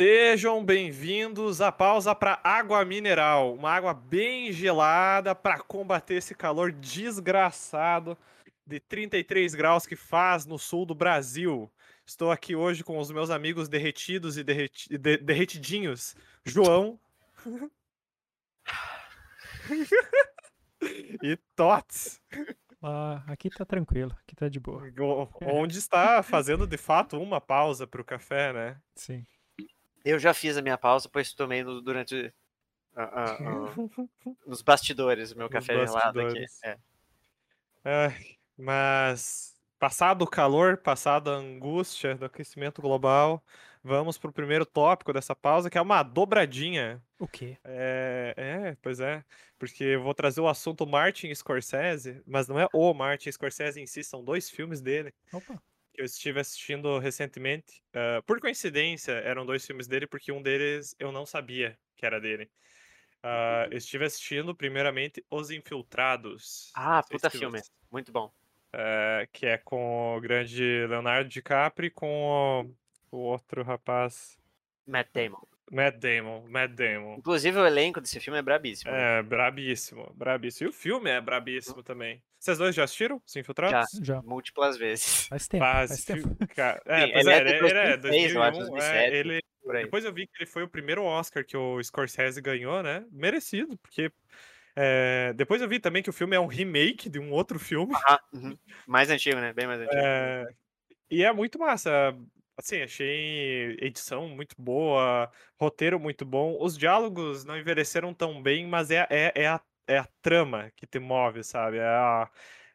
Sejam bem-vindos à pausa para água mineral, uma água bem gelada para combater esse calor desgraçado de 33 graus que faz no sul do Brasil. Estou aqui hoje com os meus amigos derretidos e derreti de derretidinhos, João e Tots. Ah, aqui tá tranquilo, aqui tá de boa. Onde está fazendo de fato uma pausa para o café, né? Sim. Eu já fiz a minha pausa, pois tomei no, durante. Uh, uh, uh, nos bastidores o meu café gelado aqui. É. Mas, passado o calor, passada a angústia do aquecimento global, vamos pro primeiro tópico dessa pausa, que é uma dobradinha. O quê? É, é, pois é. Porque eu vou trazer o assunto Martin Scorsese, mas não é o Martin Scorsese em si, são dois filmes dele. Opa eu estive assistindo recentemente. Uh, por coincidência, eram dois filmes dele, porque um deles eu não sabia que era dele. Uh, eu estive assistindo, primeiramente, Os Infiltrados. Ah, puta filme. Muito bom. Uh, que é com o grande Leonardo DiCaprio e com o, o outro rapaz. Matt Damon. Matt Damon, Matt Damon. Inclusive o elenco desse filme é brabíssimo. Né? É, brabíssimo, brabíssimo. E o filme é brabíssimo também. Vocês dois já assistiram Se Infiltrados? Já, já. múltiplas vezes. Faz tempo, faz, faz tempo. Cara, é, Sim, ele, é, ele, ele é 2001, 2007, é, ele, depois eu vi que ele foi o primeiro Oscar que o Scorsese ganhou, né? Merecido, porque é, depois eu vi também que o filme é um remake de um outro filme. Ah, uhum. Mais antigo, né? Bem mais antigo. É, e é muito massa. Assim, achei edição muito boa, roteiro muito bom. Os diálogos não envelheceram tão bem, mas é, é, é, a, é a trama que te move, sabe? É a,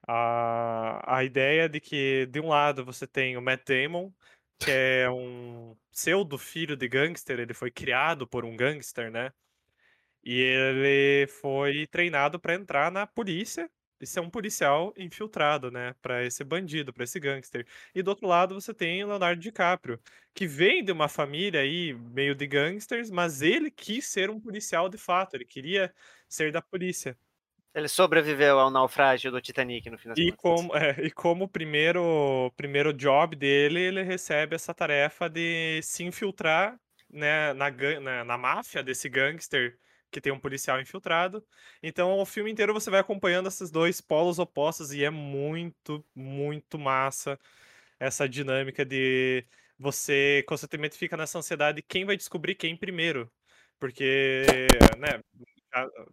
a, a ideia de que, de um lado, você tem o Matt Damon, que é um pseudo filho de gangster, ele foi criado por um gangster, né? E ele foi treinado para entrar na polícia e ser um policial infiltrado, né, para esse bandido, para esse gangster. E do outro lado você tem o Leonardo DiCaprio, que vem de uma família aí meio de gangsters, mas ele quis ser um policial de fato, ele queria ser da polícia. Ele sobreviveu ao naufrágio do Titanic no final. E como, é, e como primeiro primeiro job dele, ele recebe essa tarefa de se infiltrar né, na, na, na máfia desse gangster que tem um policial infiltrado. Então, o filme inteiro você vai acompanhando esses dois polos opostos e é muito, muito massa essa dinâmica de você constantemente fica nessa ansiedade de quem vai descobrir quem primeiro. Porque, né,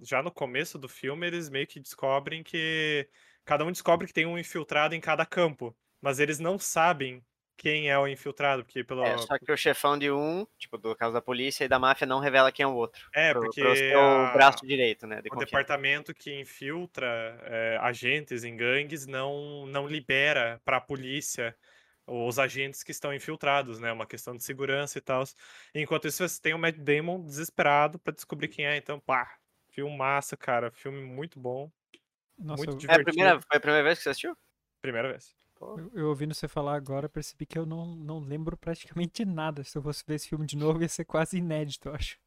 já no começo do filme eles meio que descobrem que cada um descobre que tem um infiltrado em cada campo, mas eles não sabem quem é o infiltrado, porque pelo. É, só que o chefão de um, tipo, do caso da polícia e da máfia, não revela quem é o outro. É, pro, porque. Pro a... braço direito, né? De o departamento que infiltra é, agentes em gangues não, não libera para a polícia os agentes que estão infiltrados, né? Uma questão de segurança e tal. Enquanto isso, você tem o Matt Damon desesperado para descobrir quem é. Então, pá, filme massa, cara. Filme muito bom. Nossa, muito divertido. É a primeira, foi a primeira vez que você assistiu? Primeira vez. Eu, eu, ouvindo você falar agora, percebi que eu não, não lembro praticamente nada. Se eu fosse ver esse filme de novo, ia ser quase inédito, eu acho.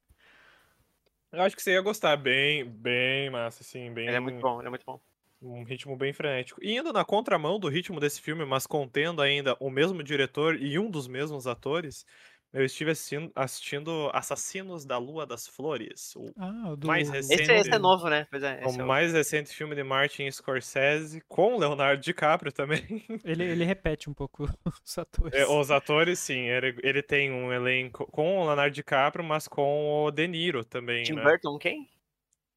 Eu acho que você ia gostar, bem, bem massa, assim, bem... Ele é muito bom, ele é muito bom. Um ritmo bem frenético. E indo na contramão do ritmo desse filme, mas contendo ainda o mesmo diretor e um dos mesmos atores, eu estive assistindo, assistindo Assassinos da Lua das Flores. O ah, do... mais recente. Esse, esse, é novo, né? Pois é, o é mais recente filme de Martin Scorsese, com Leonardo DiCaprio também. Ele, ele repete um pouco os atores. É, os atores, sim. Ele, ele tem um elenco com o Leonardo DiCaprio, mas com o De Niro também. Tim né? Burton, quem?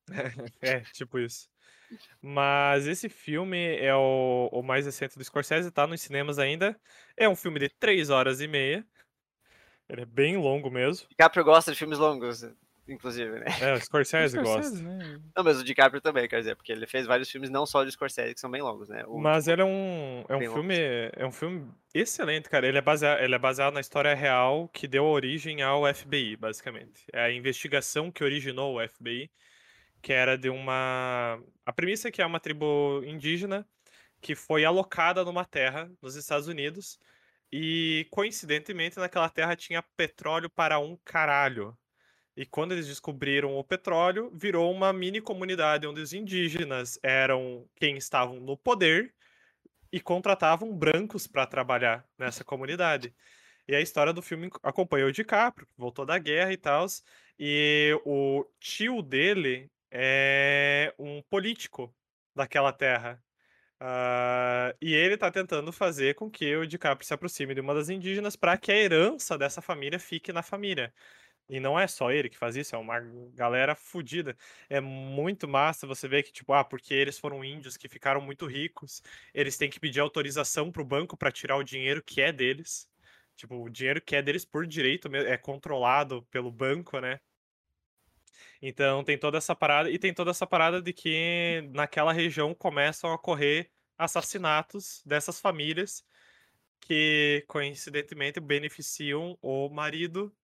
é, tipo isso. Mas esse filme é o, o mais recente do Scorsese, tá nos cinemas ainda. É um filme de 3 horas e meia. Ele é bem longo mesmo. DiCaprio gosta de filmes longos, inclusive, né? É, o Scorsese, gosta. Né? Não, mas o DiCaprio também, quer dizer, porque ele fez vários filmes não só de Scorsese, que são bem longos, né? O, mas ele é um, é um filme é um filme excelente, cara. Ele é, baseado, ele é baseado na história real que deu origem ao FBI, basicamente. É a investigação que originou o FBI, que era de uma... A premissa é que é uma tribo indígena que foi alocada numa terra nos Estados Unidos e, coincidentemente, naquela terra tinha petróleo para um caralho. E quando eles descobriram o petróleo, virou uma mini comunidade onde os indígenas eram quem estavam no poder e contratavam brancos para trabalhar nessa comunidade. E a história do filme acompanha o DiCaprio, que voltou da guerra e tal. E o tio dele é um político daquela terra. Uh, e ele tá tentando fazer com que o DiCaprio se aproxime de uma das indígenas para que a herança dessa família fique na família. E não é só ele que faz isso, é uma galera fodida. É muito massa você ver que, tipo, ah, porque eles foram índios que ficaram muito ricos, eles têm que pedir autorização pro banco para tirar o dinheiro que é deles. Tipo, o dinheiro que é deles por direito é controlado pelo banco, né? Então tem toda essa parada, e tem toda essa parada de que naquela região começam a ocorrer assassinatos dessas famílias que coincidentemente beneficiam o marido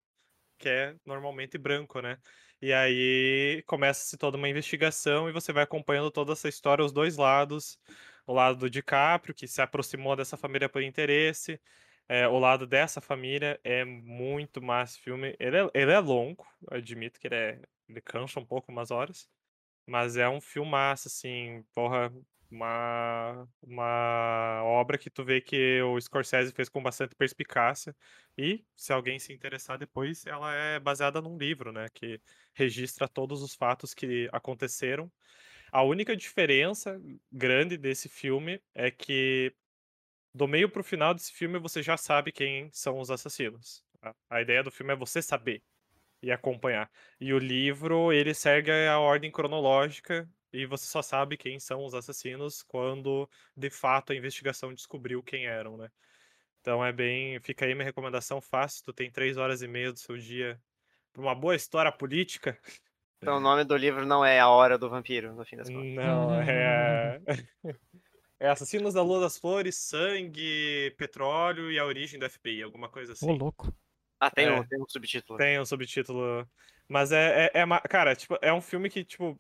que é normalmente branco, né? E aí começa-se toda uma investigação e você vai acompanhando toda essa história, os dois lados. O lado do DiCaprio, que se aproximou dessa família por interesse. É, o lado dessa família é muito massa filme. Ele é, ele é longo, admito que ele, é, ele cansa um pouco umas horas. Mas é um filmaço, assim, porra, uma, uma obra que tu vê que o Scorsese fez com bastante perspicácia e, se alguém se interessar depois, ela é baseada num livro, né, que registra todos os fatos que aconteceram. A única diferença grande desse filme é que do meio pro final desse filme você já sabe quem são os assassinos. A, a ideia do filme é você saber e acompanhar. E o livro, ele segue a ordem cronológica e você só sabe quem são os assassinos quando de fato a investigação descobriu quem eram, né? Então é bem. Fica aí minha recomendação fácil. Tu tem três horas e meia do seu dia para uma boa história política. Então o nome do livro não é A Hora do Vampiro, no fim das contas. Não, é. É Assassinos da Lua das Flores, Sangue, Petróleo e a Origem do FBI, alguma coisa assim. Ô, louco. Ah, tem, é, um, tem um subtítulo. Tem um subtítulo. Mas é, é, é, Cara, tipo, é um filme que, tipo,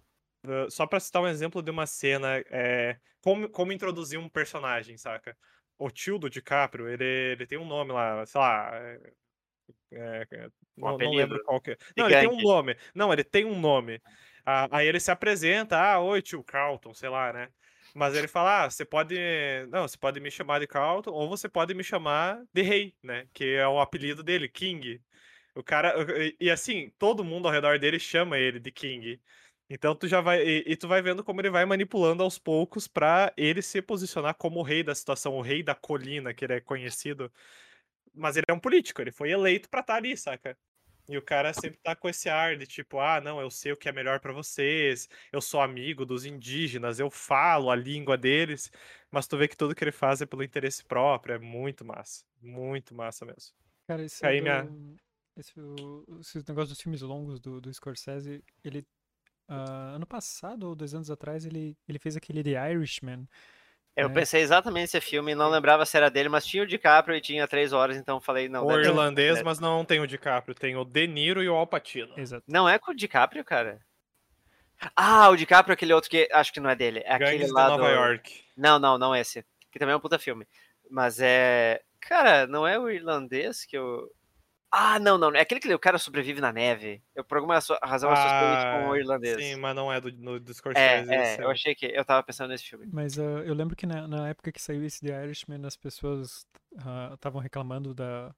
só pra citar um exemplo de uma cena, é, como, como introduzir um personagem, saca? O tio do DiCaprio, ele, ele tem um nome lá, sei lá. É, é, não, não, lembro qual que é. Não, ele tem um nome. Não, ele tem um nome. Ah, aí ele se apresenta, ah, oi, tio Carlton, sei lá, né? Mas ele fala, ah, você pode. Não, você pode me chamar de Carlton, ou você pode me chamar de Rei, né? Que é o apelido dele, King. O cara. E assim, todo mundo ao redor dele chama ele de King. Então tu já vai e, e, tu vai vendo como ele vai manipulando aos poucos para ele se posicionar como o rei da situação, o rei da colina que ele é conhecido. Mas ele é um político, ele foi eleito para estar tá ali, saca? E o cara sempre tá com esse ar de tipo, ah, não, eu sei o que é melhor para vocês, eu sou amigo dos indígenas, eu falo a língua deles, mas tu vê que tudo que ele faz é pelo interesse próprio, é muito massa, muito massa mesmo. Cara, esse, Aí do... minha... esse, esse negócio dos filmes longos do, do Scorsese, ele Uh, ano passado ou dois anos atrás ele, ele fez aquele The Irishman. Eu né? pensei exatamente nesse filme, não lembrava se era dele, mas tinha o DiCaprio e tinha três horas, então falei, não. O irlandês, mas não tem o DiCaprio, tem o De Niro e o Al Pacino. Exato. Não é com o DiCaprio, cara? Ah, o DiCaprio é aquele outro que acho que não é dele. É Gangues aquele lá de Nova do... York. Não, não, não esse. Que também é um puta filme. Mas é. Cara, não é o irlandês que eu. Ah, não, não. É aquele que o cara sobrevive na neve. Eu, por alguma razão, ah, com o irlandês. Sim, mas não é do, no, do Scorsese. É, é, eu achei que. Eu tava pensando nesse filme. Mas uh, eu lembro que na, na, época que saiu esse The Irishman, as pessoas estavam uh, reclamando da,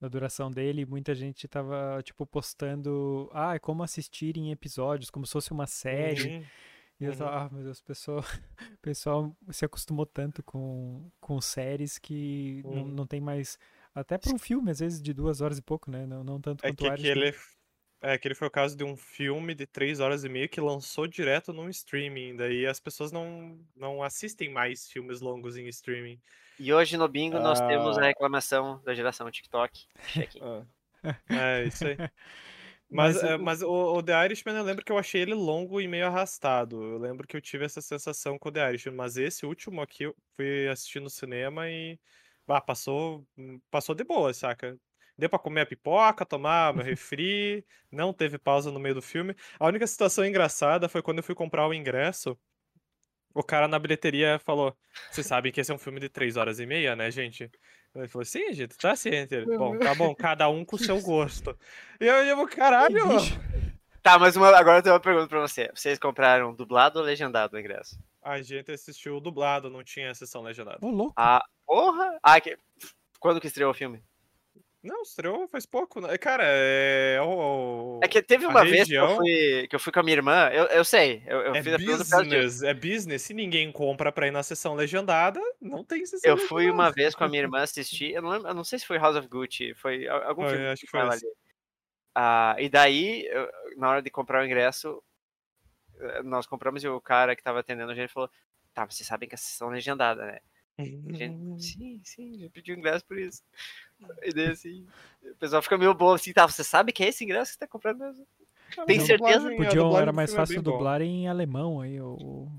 da duração dele. Muita gente tava, tipo, postando. Ah, é como assistir em episódios, como se fosse uma série. Uhum. E eu uhum. tava, ah, meu Deus, o pessoal, pessoal se acostumou tanto com, com séries que uhum. não, não tem mais até para um filme, às vezes, de duas horas e pouco, né? Não, não tanto é quanto que, que ele É, que ele foi o caso de um filme de três horas e meia que lançou direto no streaming. Daí as pessoas não, não assistem mais filmes longos em streaming. E hoje no bingo nós temos a ah. reclamação da geração TikTok. Ah. É, isso aí. Mas, mas, é, mas o, o, The Irishman eu lembro que eu achei ele longo e meio arrastado. Eu lembro que eu tive essa sensação com o The Irishman. Mas esse último aqui eu fui assistir no cinema e ah, passou, hum, passou de boa, saca? Deu pra comer a pipoca, tomar meu refri, não teve pausa no meio do filme. A única situação engraçada foi quando eu fui comprar o ingresso. O cara na bilheteria falou: Vocês sabem que esse é um filme de três horas e meia, né, gente? Ele falou: Sim, gente, tá ciente. Ele, bom, tá bom, cada um com o seu gosto. E eu digo: Caralho! Tá, mas uma, agora eu tenho uma pergunta pra você. Vocês compraram dublado ou legendado o ingresso? A gente assistiu dublado, não tinha a sessão legendada. Ô, louco. Ah, porra! Ah, que... quando que estreou o filme? Não, estreou faz pouco. né? Cara, é. O, É que teve a uma vez que eu, região fui, que eu fui com a minha irmã, eu, eu sei, eu, eu É fiz a business, é business. Se ninguém compra pra ir na sessão legendada, não tem sessão Eu fui uma legendada. vez com a minha irmã assistir, eu não, lembro, eu não sei se foi House of Gucci, foi a- algum Foi, filme acho que foi ela ali. Ah, e daí, eu- na hora de comprar o ingresso, nós compramos e o cara que tava atendendo a gente falou, tá, vocês sabem que a sessão é legendada, né? A gente, sim, sim, já pediu ingresso por isso. E daí assim, o pessoal fica meio bom assim, tá, você sabe que é esse ingresso que você tá comprando mesmo? Tem mas a certeza? dublagem- a Podiam, era mais é fácil bem boa. dublar em alemão aí, ou, ou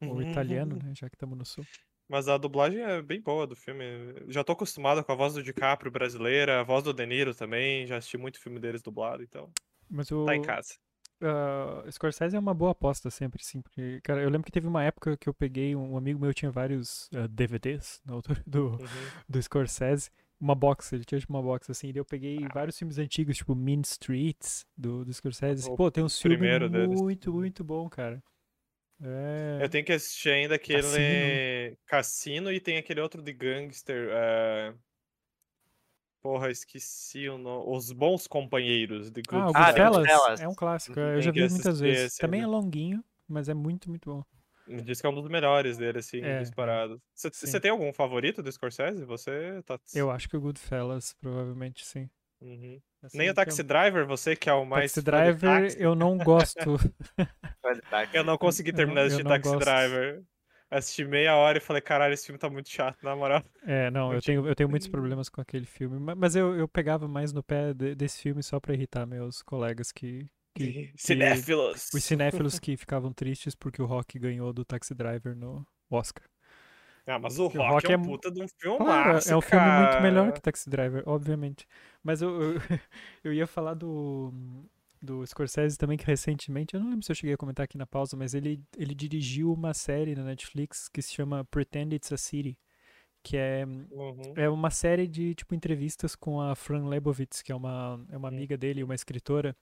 Uhum. italiano, né? Já que estamos no sul. Mas a dublagem é bem boa do filme. Já tô acostumado com a voz do DiCaprio brasileira, a voz do De Niro também. Já assisti muito filme deles dublado, então Mas o tá em casa. Ah, Scorsese é uma boa aposta sempre, sim. Porque, cara, eu lembro que teve uma época que eu peguei, um amigo meu tinha vários ah, DVDs na altura do, Uhum. do Scorsese. Uma box, ele tinha tipo, uma box assim, e eu peguei vários filmes antigos, tipo Mean Streets, do, do Scorsese. O Pô, tem um filme primeiro deles. muito, muito bom, cara. É. Eu tenho que assistir ainda aquele Cassino. Cassino, e tem aquele outro de gangster. é, Porra, esqueci o nome. Os Bons Companheiros de Ah, o Ah, The Goodfellas é um clássico. Uhum. Eu já vi muitas vezes. esse Também é longuinho, mas é muito, muito bom. Diz que é um dos melhores dele, assim, É, é. disparado. Você tem algum favorito do Scorsese? Você tá. Eu acho que o Goodfellas, provavelmente sim. Uhum. Assim, Nem o é Taxi Driver, você que é o mais. Taxi Driver, eu não gosto. Eu não consegui terminar de eu Taxi gosto. Driver. Assisti meia hora e falei, caralho, esse filme tá muito chato, na moral. É, não, Eu tenho, eu tenho muitos problemas com aquele filme. ma- Mas eu, eu pegava mais no pé de- desse filme só pra irritar meus colegas que. que, que Cinéfilos. os cinéfilos que ficavam tristes porque o Rock ganhou do Taxi Driver no Oscar. Ah, mas o o Rock, Rock é é um puta de um filme Claro, massa, é um filme muito melhor que Taxi Driver, obviamente. Mas eu, eu, eu ia falar do, do Scorsese também, que recentemente, eu não lembro se eu cheguei a comentar aqui na pausa, mas ele, ele dirigiu uma série na Netflix que se chama Pretend It's a City, que é, Uhum. é uma série de tipo entrevistas com a Fran Lebowitz, que é uma, é uma amiga dele, uma escritora.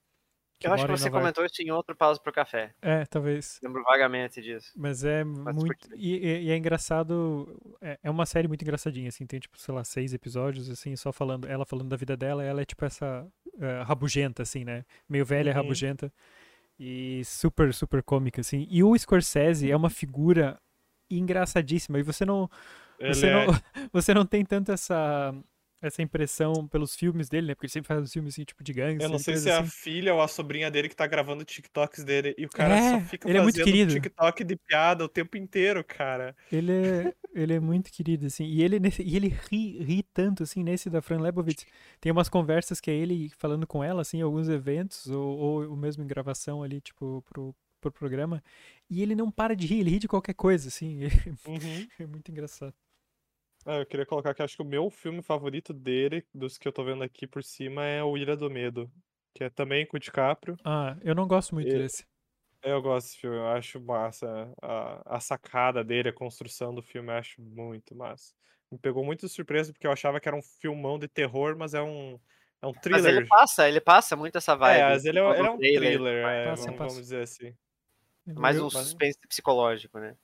Que Eu acho que você comentou isso em outro pausa pro café. É, talvez. Lembro vagamente disso. Mas é Mas muito. E, e- é engraçado. É, é uma série muito engraçadinha, assim. Tem, tipo, sei lá, seis episódios, assim, só falando. Ela falando da vida dela. Ela é, tipo, essa eh, rabugenta, assim, né? Meio velha, Uhum. rabugenta. E super, super cômica, assim. E o Scorsese é uma figura engraçadíssima. E você não. Ele Você, é- não, você não tem tanto essa. Essa impressão pelos filmes dele, né? Porque ele sempre faz uns filmes assim, tipo de gangster. Eu não e sei se é a assim. filha ou a sobrinha dele que tá gravando TikToks dele. E o cara É, só fica ele é muito fazendo querido. TikTok de piada o tempo inteiro, cara. Ele é, ele é muito querido, assim. E ele, e ele ri, ri tanto, assim, nesse da Fran Lebowitz. Tem umas conversas que é ele falando com ela, assim, em alguns eventos, ou, ou, ou mesmo em gravação ali, tipo, pro, pro programa. E ele não para de rir, ele ri de qualquer coisa, assim. Uhum. É muito engraçado. Ah, eu queria colocar que acho que o meu filme favorito dele, dos que eu tô vendo aqui por cima, é O Ilha do Medo. Que é também com o DiCaprio. Ah, eu não gosto muito E- desse. Eu gosto desse filme, eu acho massa. A, a sacada dele, a construção do filme, eu acho muito massa. Me pegou muito de surpresa, porque eu achava que era um filmão de terror, mas é um, é um Mas thriller. ele passa, ele passa muito essa vibe. É, mas ele é, do ele é um thriller, é, Passa, vamos, passa. vamos dizer assim. Mais um suspense psicológico, né?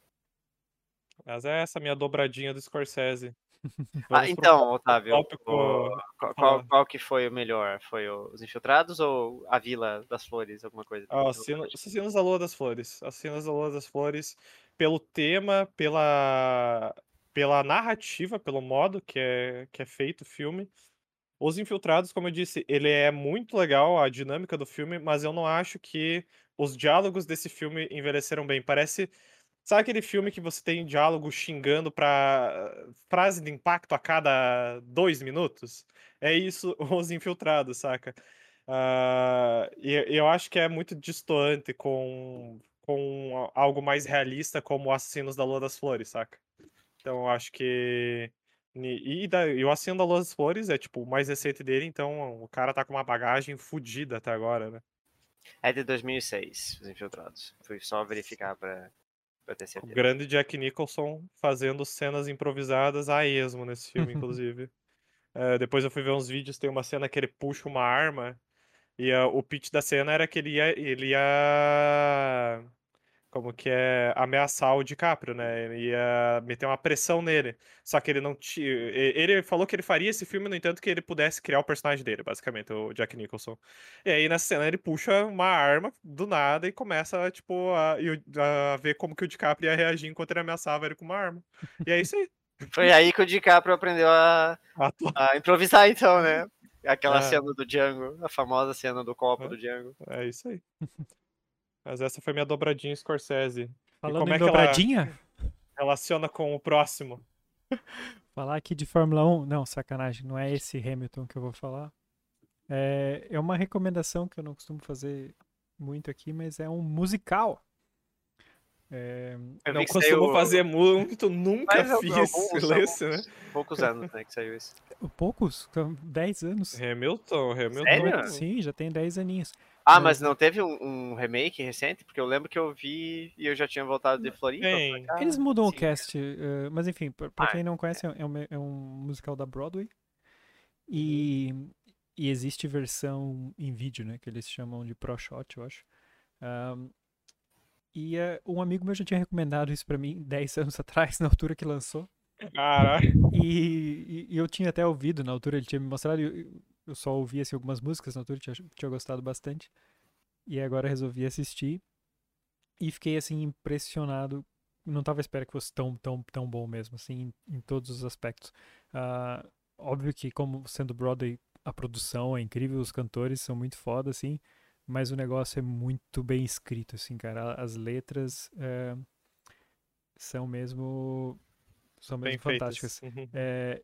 Mas é essa minha dobradinha do Scorsese. Ah, Vamos pro então, Otávio, tópico- o- qual, qual, qual que foi o melhor? Foi o- Os Infiltrados ou a Vila das Flores, alguma coisa? Ah, Assino- Assassinos da Lua das Flores. Assassinos da Lua das Flores, pelo tema, pela, pela narrativa, pelo modo que é, que é feito o filme. Os Infiltrados, como eu disse, ele é muito legal, a dinâmica do filme, mas eu não acho que os diálogos desse filme envelheceram bem. Parece. Sabe aquele filme que você tem diálogo xingando pra frase de impacto a cada dois minutos? É isso, Os Infiltrados, saca? Ah, e eu acho que é muito distoante com, com algo mais realista como Assassinos da Lua das Flores, saca? Então eu acho que. E da- e o Assassino da Lua das Flores é tipo o mais recente dele, então o cara tá com uma bagagem fodida até agora, né? É de 2006, Os Infiltrados. Fui só verificar pra, pra ter O certeza. grande Jack Nicholson fazendo cenas improvisadas a esmo nesse filme, inclusive. Eh, depois eu fui ver uns vídeos, tem uma cena que ele puxa uma arma e ah, o pitch da cena era que ele ia, ele ia... como que é ameaçar o DiCaprio, né? Ele ia meter uma pressão nele. Só que ele não tinha. Ele falou que ele faria esse filme, no entanto, que ele pudesse criar o personagem dele, basicamente, o Jack Nicholson. E aí, nessa cena, ele puxa uma arma do nada e começa, tipo, a, a ver como que o DiCaprio ia reagir enquanto ele ameaçava ele com uma arma. E é isso aí. Foi aí que o DiCaprio aprendeu a, a improvisar, então, né? Aquela é. cena do Django, a famosa cena do copo é. do Django. É isso aí. Mas essa foi minha dobradinha Scorsese. Falando como em é dobradinha? relaciona com o próximo. Falar aqui de Fórmula 1. Não, sacanagem, não é esse Hamilton que eu vou falar. É, é uma recomendação que eu não costumo fazer muito aqui, mas é um musical. É, não costumo fazer muito, nunca mas fiz alguns, né? Poucos anos né, que saiu isso. Poucos? 10 anos. Hamilton, Hamilton. Sério? Sim, já tem 10 aninhos. Ah, mas não teve um, um, remake recente? Porque eu lembro que eu vi e eu já tinha voltado de Floripa. Eles mudam Sim. o cast, uh, mas enfim, pra, pra ah, quem não conhece, é. é, um, é um musical da Broadway. E, uhum. e existe versão em vídeo, né? Que eles chamam de Pro Shot, eu acho. Um, e uh, um amigo meu já tinha recomendado isso para mim 10 anos atrás, na altura que lançou. Caralho. E, e, e, eu tinha até ouvido na altura, ele tinha me mostrado. Eu, eu só ouvi assim, algumas músicas na altura, tinha, tinha gostado bastante. E agora resolvi assistir. E fiquei assim impressionado. Não estava à espera que fosse tão, tão, tão bom mesmo, assim, em, em todos os aspectos. Uh, óbvio que, como sendo Broadway, a produção é incrível, os cantores são muito foda, assim, mas o negócio é muito bem escrito, assim, cara. As letras é, são mesmo. São mesmo bem fantásticas. Uhum. É,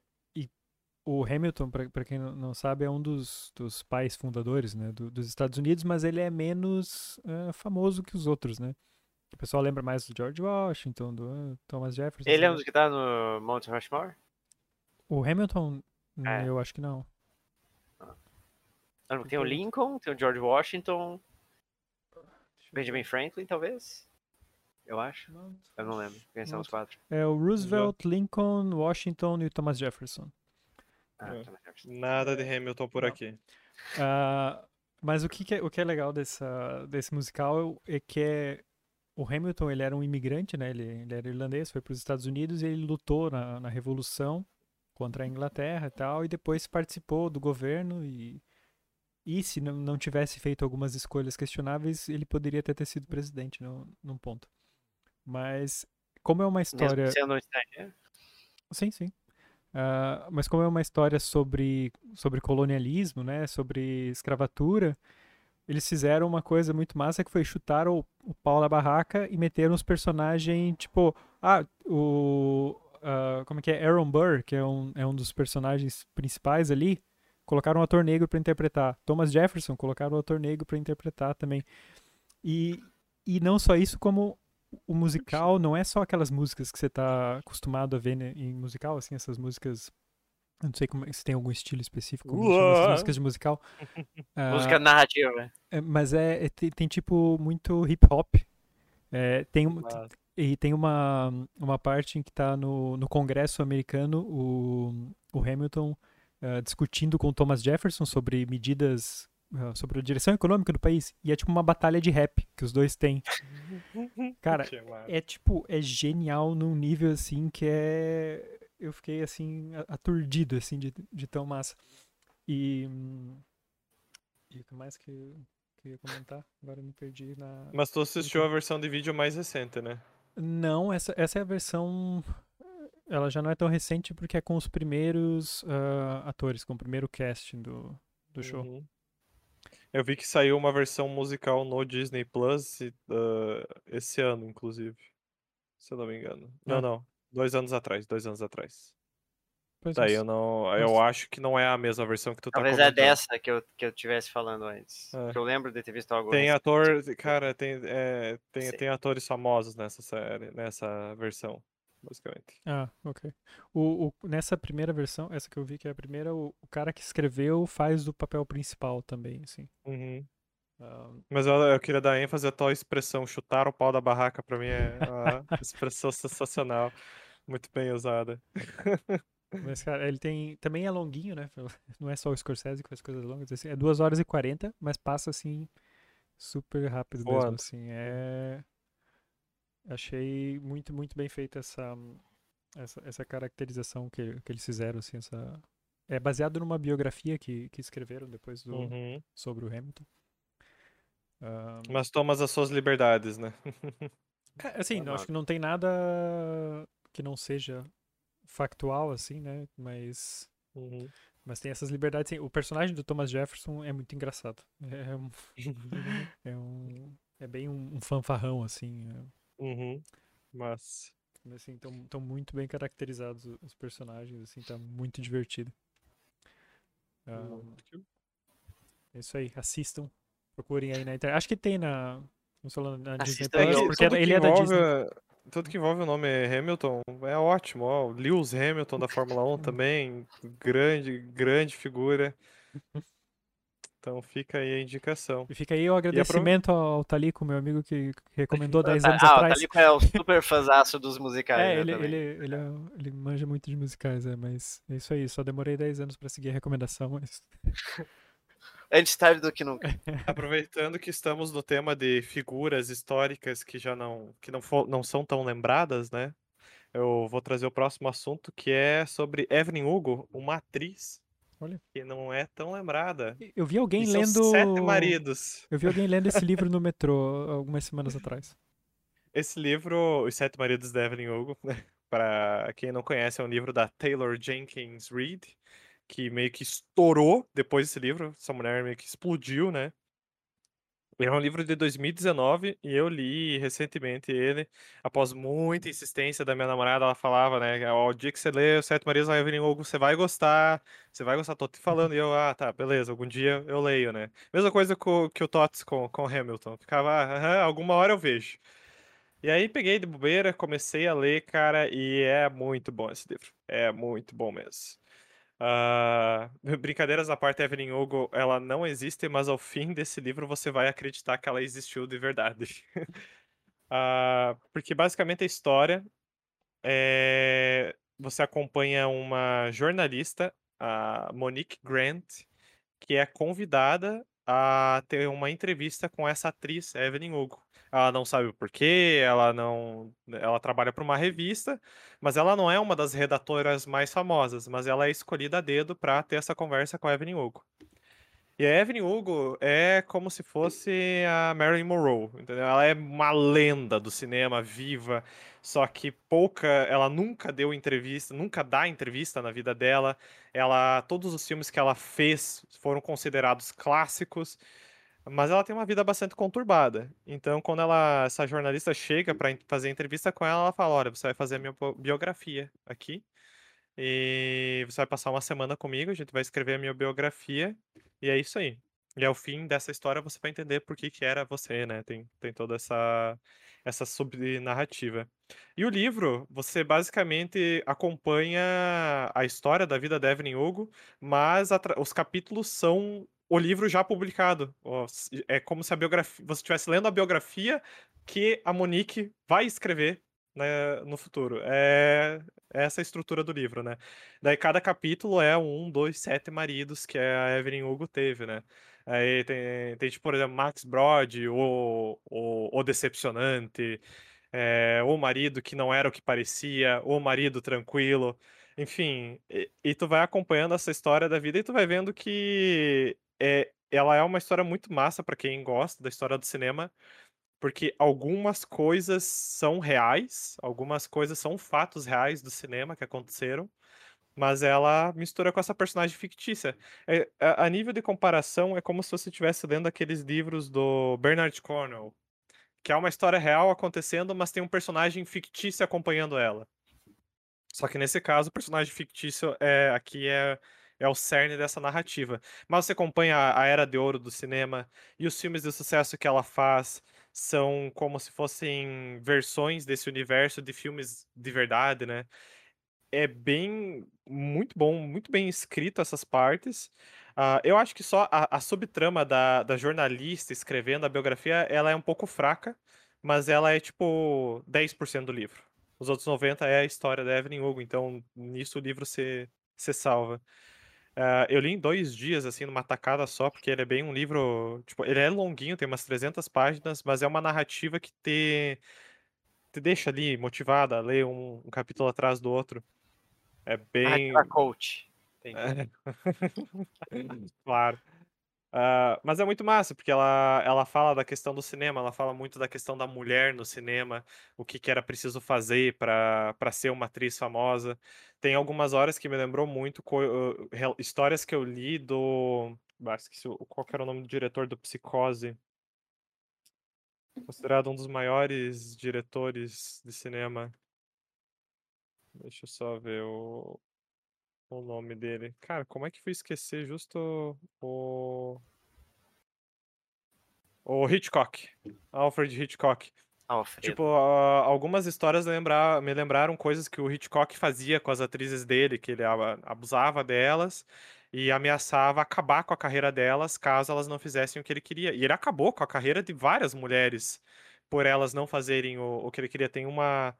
o Hamilton, para quem não sabe, é um dos, dos pais fundadores né, do, dos Estados Unidos, mas ele é menos uh, famoso que os outros, né? O pessoal lembra mais do George Washington, do uh, Thomas Jefferson. Ele é um dos que tá no Mount Rushmore? O Hamilton, é. eu acho que não. Tem o Lincoln, tem o George Washington, Benjamin Franklin, talvez? Eu acho. Eu não lembro. Quem são os quatro? É o Roosevelt, Lincoln, Washington e o Thomas Jefferson. Ah, é. Nada de Hamilton por aqui. Uh, mas o que, é, o que é legal dessa, desse musical é que é, o Hamilton ele era um imigrante, né? Ele, ele era irlandês, foi para os Estados Unidos e ele lutou na, na Revolução contra a Inglaterra e tal, e depois participou do governo e, e se não, não tivesse feito algumas escolhas questionáveis, ele poderia até ter sido presidente no, num ponto. Mas como é uma história... Mesmo sendo estranho. Sim, sim. Uh, mas como é uma história sobre, sobre colonialismo, né, sobre escravatura, eles fizeram uma coisa muito massa que foi chutar o, o pau da barraca e meteram os personagens, tipo, ah, o, uh, como é que é, Aaron Burr, que é um, é um dos personagens principais ali, colocaram um ator negro para interpretar. Thomas Jefferson colocaram um ator negro para interpretar também. E, e não só isso, como o musical não é só aquelas músicas que você está acostumado a ver né, em musical, assim, essas músicas. Não sei como, se tem algum estilo específico, músicas de musical. uh, Música narrativa. É, mas é, é tem, tem, tipo muito hip hop. É, tem, e tem uma, uma parte em que está no, no Congresso americano o, o Hamilton uh, discutindo com Thomas Jefferson sobre medidas uh, sobre a direção econômica do país. E é tipo uma batalha de rap que os dois têm. Cara, é tipo, é genial num nível assim que é. Eu fiquei assim, aturdido, assim, de, de tão massa. E. E o que mais que, que eu ia comentar? Agora eu me perdi na. Mas tu assistiu a versão de vídeo mais recente, né? Não, essa, essa é a versão. Ela já não é tão recente porque é com os primeiros uh, atores, com o primeiro casting do, do show. Uhum. Eu vi que saiu uma versão musical no Disney Plus uh, esse ano, inclusive. Se eu não me engano. Não, ah. não. Dois anos atrás, dois anos atrás. Pois Daí eu não. Eu acho que não é a mesma versão que tu Talvez tá Talvez é dessa que eu, que eu tivesse falando antes. É. eu lembro de ter visto algo. Tem ator. Cara, tem, é, tem, tem atores famosos nessa série, nessa versão basicamente. Ah, ok. O, o, nessa primeira versão, essa que eu vi que é a primeira, o, o cara que escreveu faz o papel principal também, assim. Uhum. Um... Mas eu, eu, queria dar ênfase a tal expressão, chutar o pau da barraca, pra mim é uma expressão sensacional. Muito bem usada. Mas, cara, ele tem. Também é longuinho, né? Não é só o Scorsese que faz coisas longas. Assim, é 2 horas e 40, mas passa assim super rápido Boa. mesmo. Assim. É Achei muito, muito bem feita essa, essa, essa caracterização que, que eles fizeram, assim, essa... É baseado numa biografia que, que escreveram depois do, Uhum. sobre o Hamilton. Ah, Mas tomas as suas liberdades, né? é, assim, eu acho que não tem nada que não seja factual, assim, né? Mas, Uhum. mas tem essas liberdades. sim. O personagem do Thomas Jefferson é muito engraçado. É, um, é, um, é bem um, um fanfarrão, assim. é- Uhum. Mas. Mas, assim, estão muito bem caracterizados os personagens, assim, tá muito divertido. Ah, é isso aí, assistam, procurem aí na internet. Acho que tem na, estamos falando na Disney Plus, porque tudo ele que é da envolve, Disney. Tudo que envolve o nome Hamilton é ótimo. Ó, o Lewis Hamilton da Fórmula 1 também. Grande, grande figura. Então fica aí a indicação. E fica aí o agradecimento ao Talico, meu amigo que recomendou 10 anos ah, o atrás. Talico é o super fãzaço dos musicais. É, né, ele, ele, ele, é- ele manja muito de musicais, é, mas é isso aí, só demorei 10 anos pra seguir a recomendação, mas Antes tarde do que nunca. Aproveitando que estamos no tema de figuras históricas que já não, que não, fo- não são tão lembradas, né? Eu vou trazer o próximo assunto que é sobre Evelyn Hugo, uma atriz Olha. que não é tão lembrada. eu vi alguém E lendo sete maridos. Eu vi alguém lendo esse livro no metrô algumas semanas atrás. Esse livro, Os Sete Maridos da Evelyn Hugo, né? Para quem não conhece, é um livro da Taylor Jenkins Reid, que meio que estourou depois desse livro. Essa mulher meio que explodiu, né? É um livro de 2019 e eu li recentemente ele, após muita insistência da minha namorada, ela falava, né, ó, o dia que você lê Os Sete da Evelyn Hugo, você vai gostar, você vai gostar, tô te falando, e eu, ah, tá, beleza, algum dia eu leio, né. Mesma coisa co- que o Tots com, com Hamilton, ficava, ah, aham, alguma hora eu vejo. E aí peguei de bobeira, comecei a ler, cara, e é muito bom esse livro, é muito bom mesmo. Ah, brincadeiras à parte, Evelyn Hugo, ela não existe, mas ao fim desse livro você vai acreditar que ela existiu de verdade. Ah, porque basicamente a história é... você acompanha uma jornalista, a Monique Grant, que é convidada a ter uma entrevista com essa atriz, Evelyn Hugo. Ela não sabe o porquê, ela não, ela trabalha para uma revista, mas ela não é uma das redatoras mais famosas, mas ela é escolhida a dedo para ter essa conversa com a Evelyn Hugo. E a Evelyn Hugo é como se fosse a Marilyn Monroe, entendeu? Ela é uma lenda do cinema viva, só que pouca, ela nunca deu entrevista, nunca dá entrevista na vida dela. Ela, todos os filmes que ela fez foram considerados clássicos, mas ela tem uma vida bastante conturbada. Então, quando ela, essa jornalista chega para fazer entrevista com ela, ela fala: "Olha, você vai fazer a minha biografia aqui. E você vai passar uma semana comigo, a gente vai escrever a minha biografia, e é isso aí. E ao fim dessa história você vai entender por que que era você, né? Tem, tem toda essa, essa subnarrativa. E o livro, você basicamente acompanha a história da vida da Evelyn Hugo, mas os capítulos são o livro já publicado. É como se a biografia, você estivesse lendo a biografia que a Monique vai escrever né, no futuro. É essa a estrutura do livro, né? Daí cada capítulo é um, dois, sete maridos que a Evelyn Hugo teve, né? Aí tem, tem tipo, por exemplo, Max Brod, o, o, o Decepcionante, é, o marido que não era o que parecia, o marido tranquilo, enfim. E, e tu vai acompanhando essa história da vida e tu vai vendo que é, ela é uma história muito massa para quem gosta da história do cinema, porque algumas coisas são reais, algumas coisas são fatos reais do cinema que aconteceram, mas ela mistura com essa personagem fictícia. É, a, a nível de comparação, é como se você estivesse lendo aqueles livros do Bernard Cornwell, que é uma história real acontecendo, mas tem um personagem fictício acompanhando ela. Só que nesse caso, o personagem fictício é aqui é, é o cerne dessa narrativa. Mas você acompanha a, a era de ouro do cinema e os filmes de sucesso que ela faz são como se fossem versões desse universo de filmes de verdade, né? É bem, muito bom, muito bem escrito essas partes. Ah, eu acho que só a, a subtrama da, da jornalista escrevendo a biografia, ela é um pouco fraca, mas ela é tipo 10% do livro. Os outros 90 é a história da Evelyn Hugo, então nisso o livro se, se salva. Ah, eu li em dois dias, assim, numa tacada só, porque ele é bem um livro. Tipo, ele é longuinho, tem umas 300 páginas, mas é uma narrativa que te. te deixa ali motivada a ler um, um capítulo atrás do outro. É bem. Ah, coach. É. claro. Uh, mas é muito massa, porque ela, ela fala da questão do cinema, ela fala muito da questão da mulher no cinema, o que, que era preciso fazer para ser uma atriz famosa. Tem algumas horas que me lembrou muito uh, histórias que eu li do. Ah, esqueci qual era o nome do diretor do Psicose. Considerado um dos maiores diretores de cinema. Deixa eu só ver o, o nome dele. Cara, como é que fui esquecer justo o. O Hitchcock. Alfred Hitchcock. Alfredo. Tipo, uh, algumas histórias lembrar, me lembraram coisas que o Hitchcock fazia com as atrizes dele, que ele abusava delas e ameaçava acabar com a carreira delas caso elas não fizessem o que ele queria. E ele acabou com a carreira de várias mulheres por elas não fazerem o, o que ele queria. Tem uma,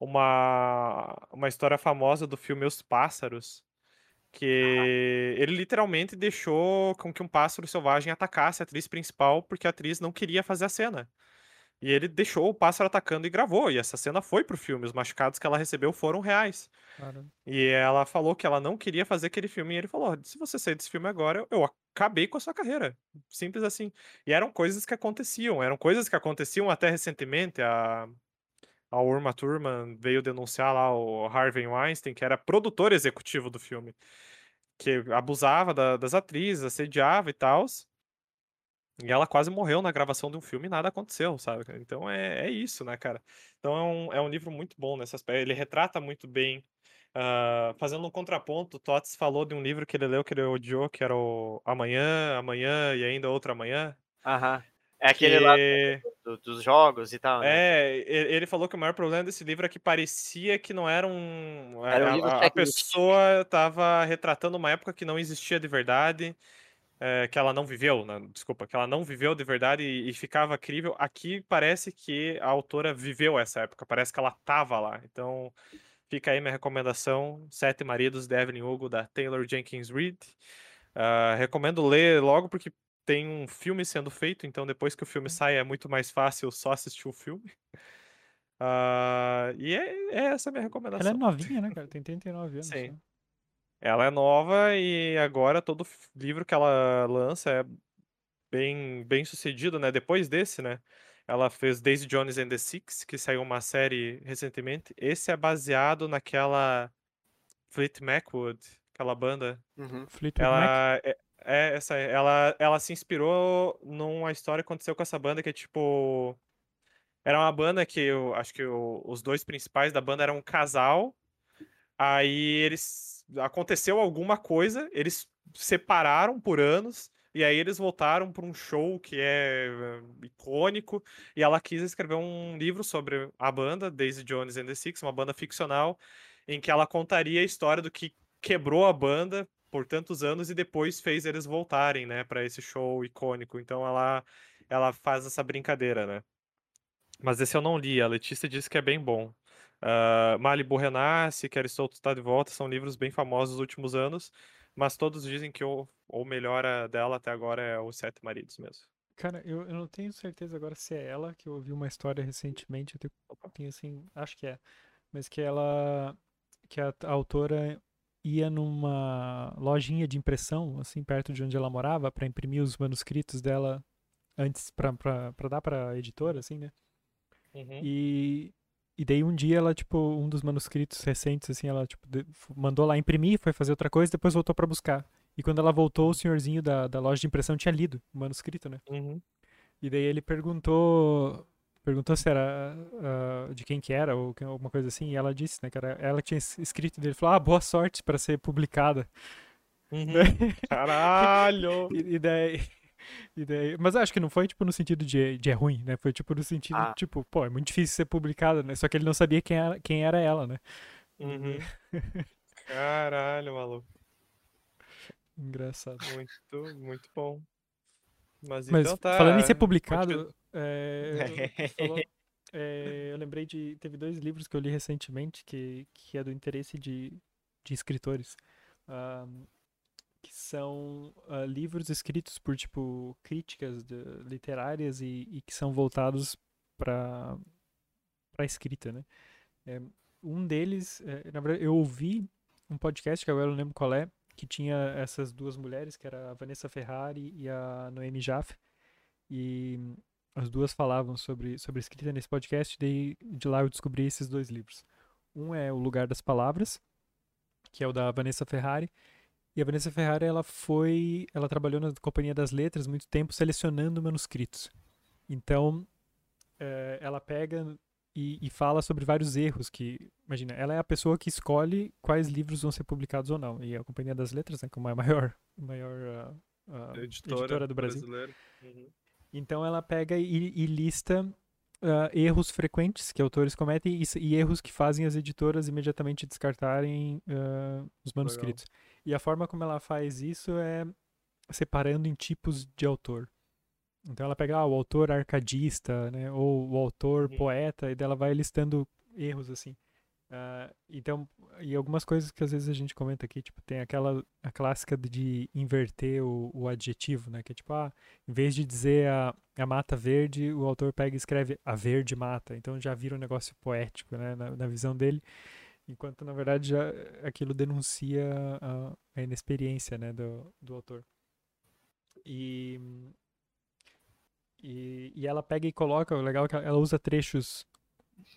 uma, uma história famosa do filme Os Pássaros, que ele literalmente deixou com que um pássaro selvagem atacasse a atriz principal porque a atriz não queria fazer a cena. E ele deixou o pássaro atacando e gravou. E essa cena foi pro filme. Os machucados que ela recebeu foram reais. E ela falou que ela não queria fazer aquele filme. E ele falou: se você sair desse filme agora, eu acabei com a sua carreira. Simples assim. E eram coisas que aconteciam. Eram coisas que aconteciam até recentemente. A, a Urma Thurman veio denunciar lá o Harvey Weinstein, que era produtor executivo do filme, que abusava da, das atrizes, assediava e tal. E ela quase morreu na gravação de um filme e nada aconteceu, sabe? Então é, é isso, né, cara? Então é um, é um livro muito bom nesse aspecto. Ele retrata muito bem. Uh, fazendo um contraponto, Tots falou de um livro que ele leu que ele odiou, que era o Amanhã, Amanhã e ainda Outra Amanhã. Aham. É aquele que... lá do, dos jogos e tal, né? É, ele falou que o maior problema desse livro é que parecia que não era um. Era um a, a pessoa estava retratando uma época que não existia de verdade, é, que ela não viveu, né? desculpa, que ela não viveu de verdade e, e, ficava crível. Aqui parece que a autora viveu essa época, parece que ela estava lá. Então fica aí minha recomendação: Sete Maridos de Evelyn Hugo, da Taylor Jenkins Reid. Uh, recomendo ler logo porque tem um filme sendo feito, então depois que o filme sai é muito mais fácil só assistir o filme. Uh, e é, é, essa a minha recomendação. Ela é novinha, né, cara? Tem 39 anos. Sim. Né? Ela é nova e agora todo livro que ela lança é bem, bem sucedido, né? Depois desse, né? Ela fez Daisy Jones and the Six, que saiu uma série recentemente. Esse é baseado naquela Fleet Macwood, aquela banda. Uhum. Fleetwood ela Mac? É, é, essa ela, ela se inspirou numa história que aconteceu com essa banda que é tipo. Era uma banda que eu acho que o, os dois principais da banda eram um casal. Aí eles. Aconteceu alguma coisa, eles separaram por anos. E aí eles voltaram para um show que é eh, icônico. E ela quis escrever um livro sobre a banda, Daisy Jones and the Six, uma banda ficcional, em que ela contaria a história do que quebrou a banda por tantos anos e depois fez eles voltarem, né, para esse show icônico. Então ela ela faz essa brincadeira, né? Mas esse eu não li, a Letícia disse que é bem bom. Uh, Malibu Renasce, Quero Estou Está de Volta, são livros bem famosos nos últimos anos, mas todos dizem que o, o melhor dela até agora é Os Sete Maridos mesmo. Cara, eu, eu não tenho certeza agora se é ela, que eu ouvi uma história recentemente, eu tenho pouquinho assim, acho que é, mas que ela, que a, a autora ia numa lojinha de impressão, assim, perto de onde ela morava, para imprimir os manuscritos dela antes, para dar pra editora, assim, né? Uhum. E, e daí um dia ela, tipo, um dos manuscritos recentes, assim, ela, tipo, mandou lá imprimir, foi fazer outra coisa, depois voltou para buscar. E quando ela voltou, o senhorzinho da, da loja de impressão tinha lido o manuscrito, né? Uhum. E daí ele perguntou perguntou se era uh, de quem que era ou alguma coisa assim, e ela disse, né, que era, ela tinha escrito dele, falou, ah, boa sorte para ser publicada. Uhum. Caralho! e, e, daí, e daí, mas acho que não foi, tipo, no sentido de, de é ruim, né, foi, tipo, no sentido, ah. tipo, pô, é muito difícil ser publicada, né, só que ele não sabia quem era, quem era ela, né. Uhum. Caralho, maluco. Engraçado. Muito, muito bom. Mas, Mas então tá. Falando em ser publicado, é, falou, é, eu lembrei de. Teve dois livros que eu li recentemente que, que é do interesse de, de escritores. Que são uh, livros escritos por tipo críticas de, literárias e, e, que são voltados para para escrita, né? É, um deles, é, na verdade, eu ouvi um podcast que agora eu não lembro qual é, que tinha essas duas mulheres, que era a Vanessa Ferrari e a Noemi Jaffe, e as duas falavam sobre, sobre escrita nesse podcast, e de lá eu descobri esses dois livros. Um é O Lugar das Palavras, que é o da Vanessa Ferrari, e a Vanessa Ferrari, ela foi, ela trabalhou na Companhia das Letras muito tempo selecionando manuscritos. Então, é, ela pega e, e, fala sobre vários erros que, imagina, ela é a pessoa que escolhe quais livros vão ser publicados ou não. E a Companhia das Letras, né, como é a maior, maior uh, uh, editora, editora, do Brasil. Uhum. Então ela pega e, e lista uh, erros frequentes que autores cometem e, e, erros que fazem as editoras imediatamente descartarem os manuscritos. Legal. E a forma como ela faz isso é separando em tipos de autor. Então ela pega ah, o autor arcadista, né, ou o autor uhum. poeta, e dela vai listando erros assim. Uh, então, e algumas coisas que às vezes a gente comenta aqui, tipo, tem aquela a clássica de inverter o, o adjetivo, né? Que é tipo, ah, em vez de dizer a, a mata verde, o autor pega e escreve a verde mata. Então já vira um negócio poético, né? Na, na visão dele. Enquanto, na verdade, já aquilo denuncia a, a inexperiência, né? Do, do autor. E e, e ela pega e coloca, o legal é que ela usa trechos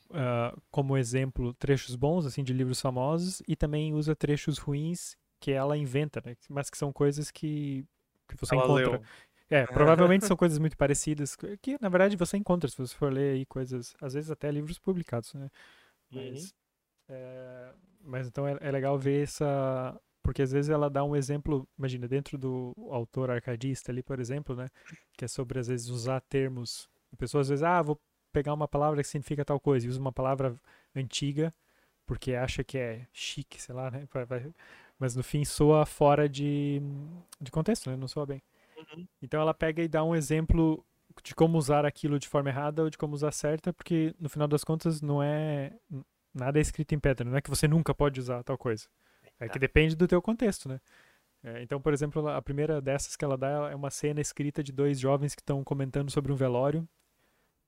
uh, como exemplo, trechos bons, assim, de livros famosos, e também usa trechos ruins que ela inventa, né? Mas que são coisas que, que você ela encontra. Leu. É, provavelmente são coisas muito parecidas, que na verdade você encontra se você for ler aí coisas, às vezes até livros publicados, né? Mas, uhum. é, mas então é, é legal ver essa, porque às vezes ela dá um exemplo, imagina, dentro do autor arcadista ali, por exemplo, né, que é sobre às vezes usar termos, a pessoa às vezes, ah, vou pegar uma palavra que significa tal coisa e usa uma palavra antiga porque acha que é chique, sei lá, né, mas no fim soa fora de, de contexto, né, não soa bem. Uhum. Então ela pega e dá um exemplo de como usar aquilo de forma errada ou de como usar certa, porque no final das contas não é nada é escrito em pedra, não é que você nunca pode usar tal coisa. É tá. que depende do teu contexto, né? É, então, por exemplo, a primeira dessas que ela dá é uma cena escrita de dois jovens que estão comentando sobre um velório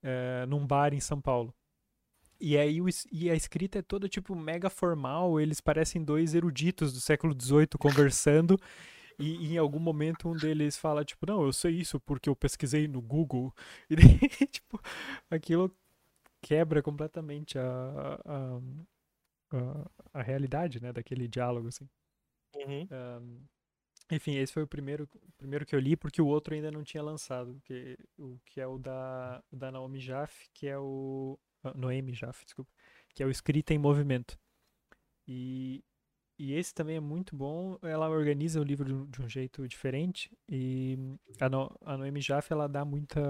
é, num bar em São Paulo. E aí o, e a escrita é toda tipo mega formal, eles parecem dois eruditos do século XVIII conversando. E, e, em algum momento um deles fala, tipo, não, eu sei isso porque eu pesquisei no Google. E daí, tipo, aquilo quebra completamente a, a, a, a realidade, né, daquele diálogo, assim. Uhum. Um, enfim, esse foi o primeiro, primeiro que eu li, porque o outro ainda não tinha lançado, que, o que é o da, da Naomi Jaff, que é o... Uh, Noemi Jaff, desculpa. Que é o Escrita em Movimento. E, e esse também é muito bom. Ela organiza o livro de um, de um jeito diferente. E a, no, a Noemi Jaff, ela dá muita,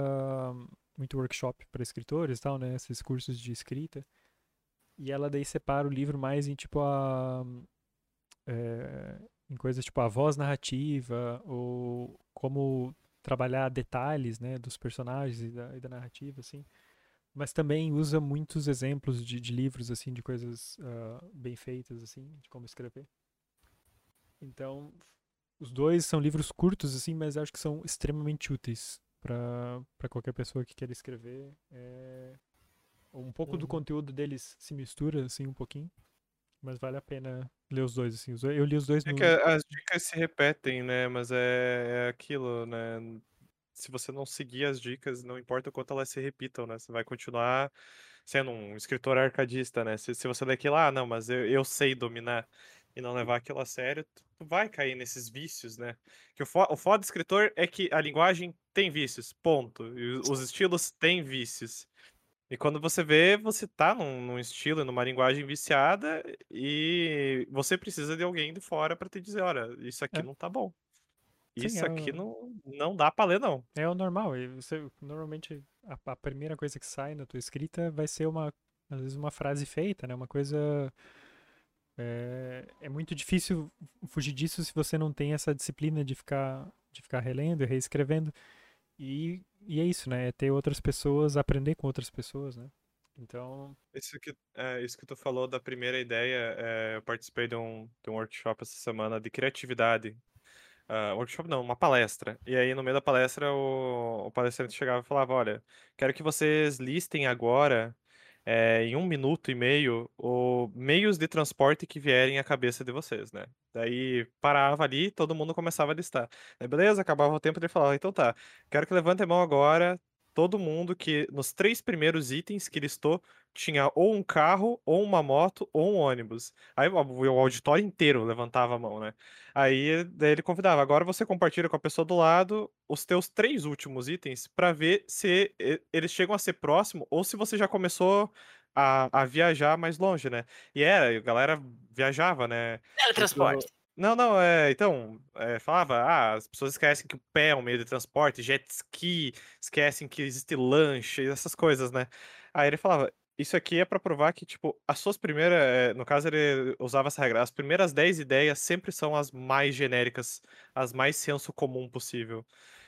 muito workshop para escritores e tal, né? Esses cursos de escrita. E ela daí separa o livro mais em tipo a. É, em coisas tipo a voz narrativa, ou como trabalhar detalhes né, dos personagens e da, e da narrativa, assim. Mas também usa muitos exemplos de, de livros, assim, de coisas uh, bem feitas, assim, de como escrever. Então, os dois são livros curtos, assim, mas acho que são extremamente úteis para qualquer pessoa que queira escrever. É, um pouco uhum. do conteúdo deles se mistura, assim, um pouquinho. Mas vale a pena ler os dois, assim. Eu li os dois é no... que as dicas se repetem, né? Mas é, é aquilo, né? Se você não seguir as dicas, não importa o quanto elas se repitam, né? Você vai continuar sendo um escritor arcadista, né? Se, se você ler aquilo, ah, não, mas eu, eu sei dominar e não levar aquilo a sério, tu vai cair nesses vícios, né? Que o, fo o foda do escritor é que a linguagem tem vícios, ponto. E os estilos têm vícios. E quando você vê, você tá num, num estilo, numa linguagem viciada e você precisa de alguém de fora para te dizer, olha, isso aqui é. não tá bom. Isso Sim, é aqui não, não dá pra ler, não. É o normal. E você, normalmente, a, a, primeira coisa que sai na tua escrita vai ser uma, às vezes, uma frase feita, né? Uma coisa... É, é muito difícil fugir disso se você não tem essa disciplina de ficar, de ficar relendo e reescrevendo. E, e é isso, né? É ter outras pessoas, aprender com outras pessoas, né? Então. Isso que, é, isso que tu falou da primeira ideia, é, eu participei de um, de um workshop essa semana de criatividade. Uh, workshop não, uma palestra. E aí, no meio da palestra, o, o palestrante chegava e falava: Olha, quero que vocês listem agora é, em um minuto e meio o meios de transporte que vierem à cabeça de vocês, né? Daí parava ali, todo mundo começava a listar. Aí, beleza, acabava o tempo, ele falava, então tá, quero que levante a mão agora todo mundo que nos três primeiros itens que listou tinha ou um carro, ou uma moto, ou um ônibus. Aí o auditório inteiro levantava a mão, né? Aí ele convidava, agora você compartilha com a pessoa do lado os teus três últimos itens pra ver se eles chegam a ser próximo ou se você já começou a, a viajar mais longe, né? E era, a galera viajava, né? Teletransporte. Não, não, é, então, é, falava, ah, as pessoas esquecem que o pé é um meio de transporte, jet ski, esquecem que existe lanche, essas coisas, né? Aí ele falava, isso aqui é pra provar que, tipo, as suas primeiras, eh, no caso ele usava essa regra, as primeiras 10 ideias sempre são as mais genéricas, as mais senso comum possível.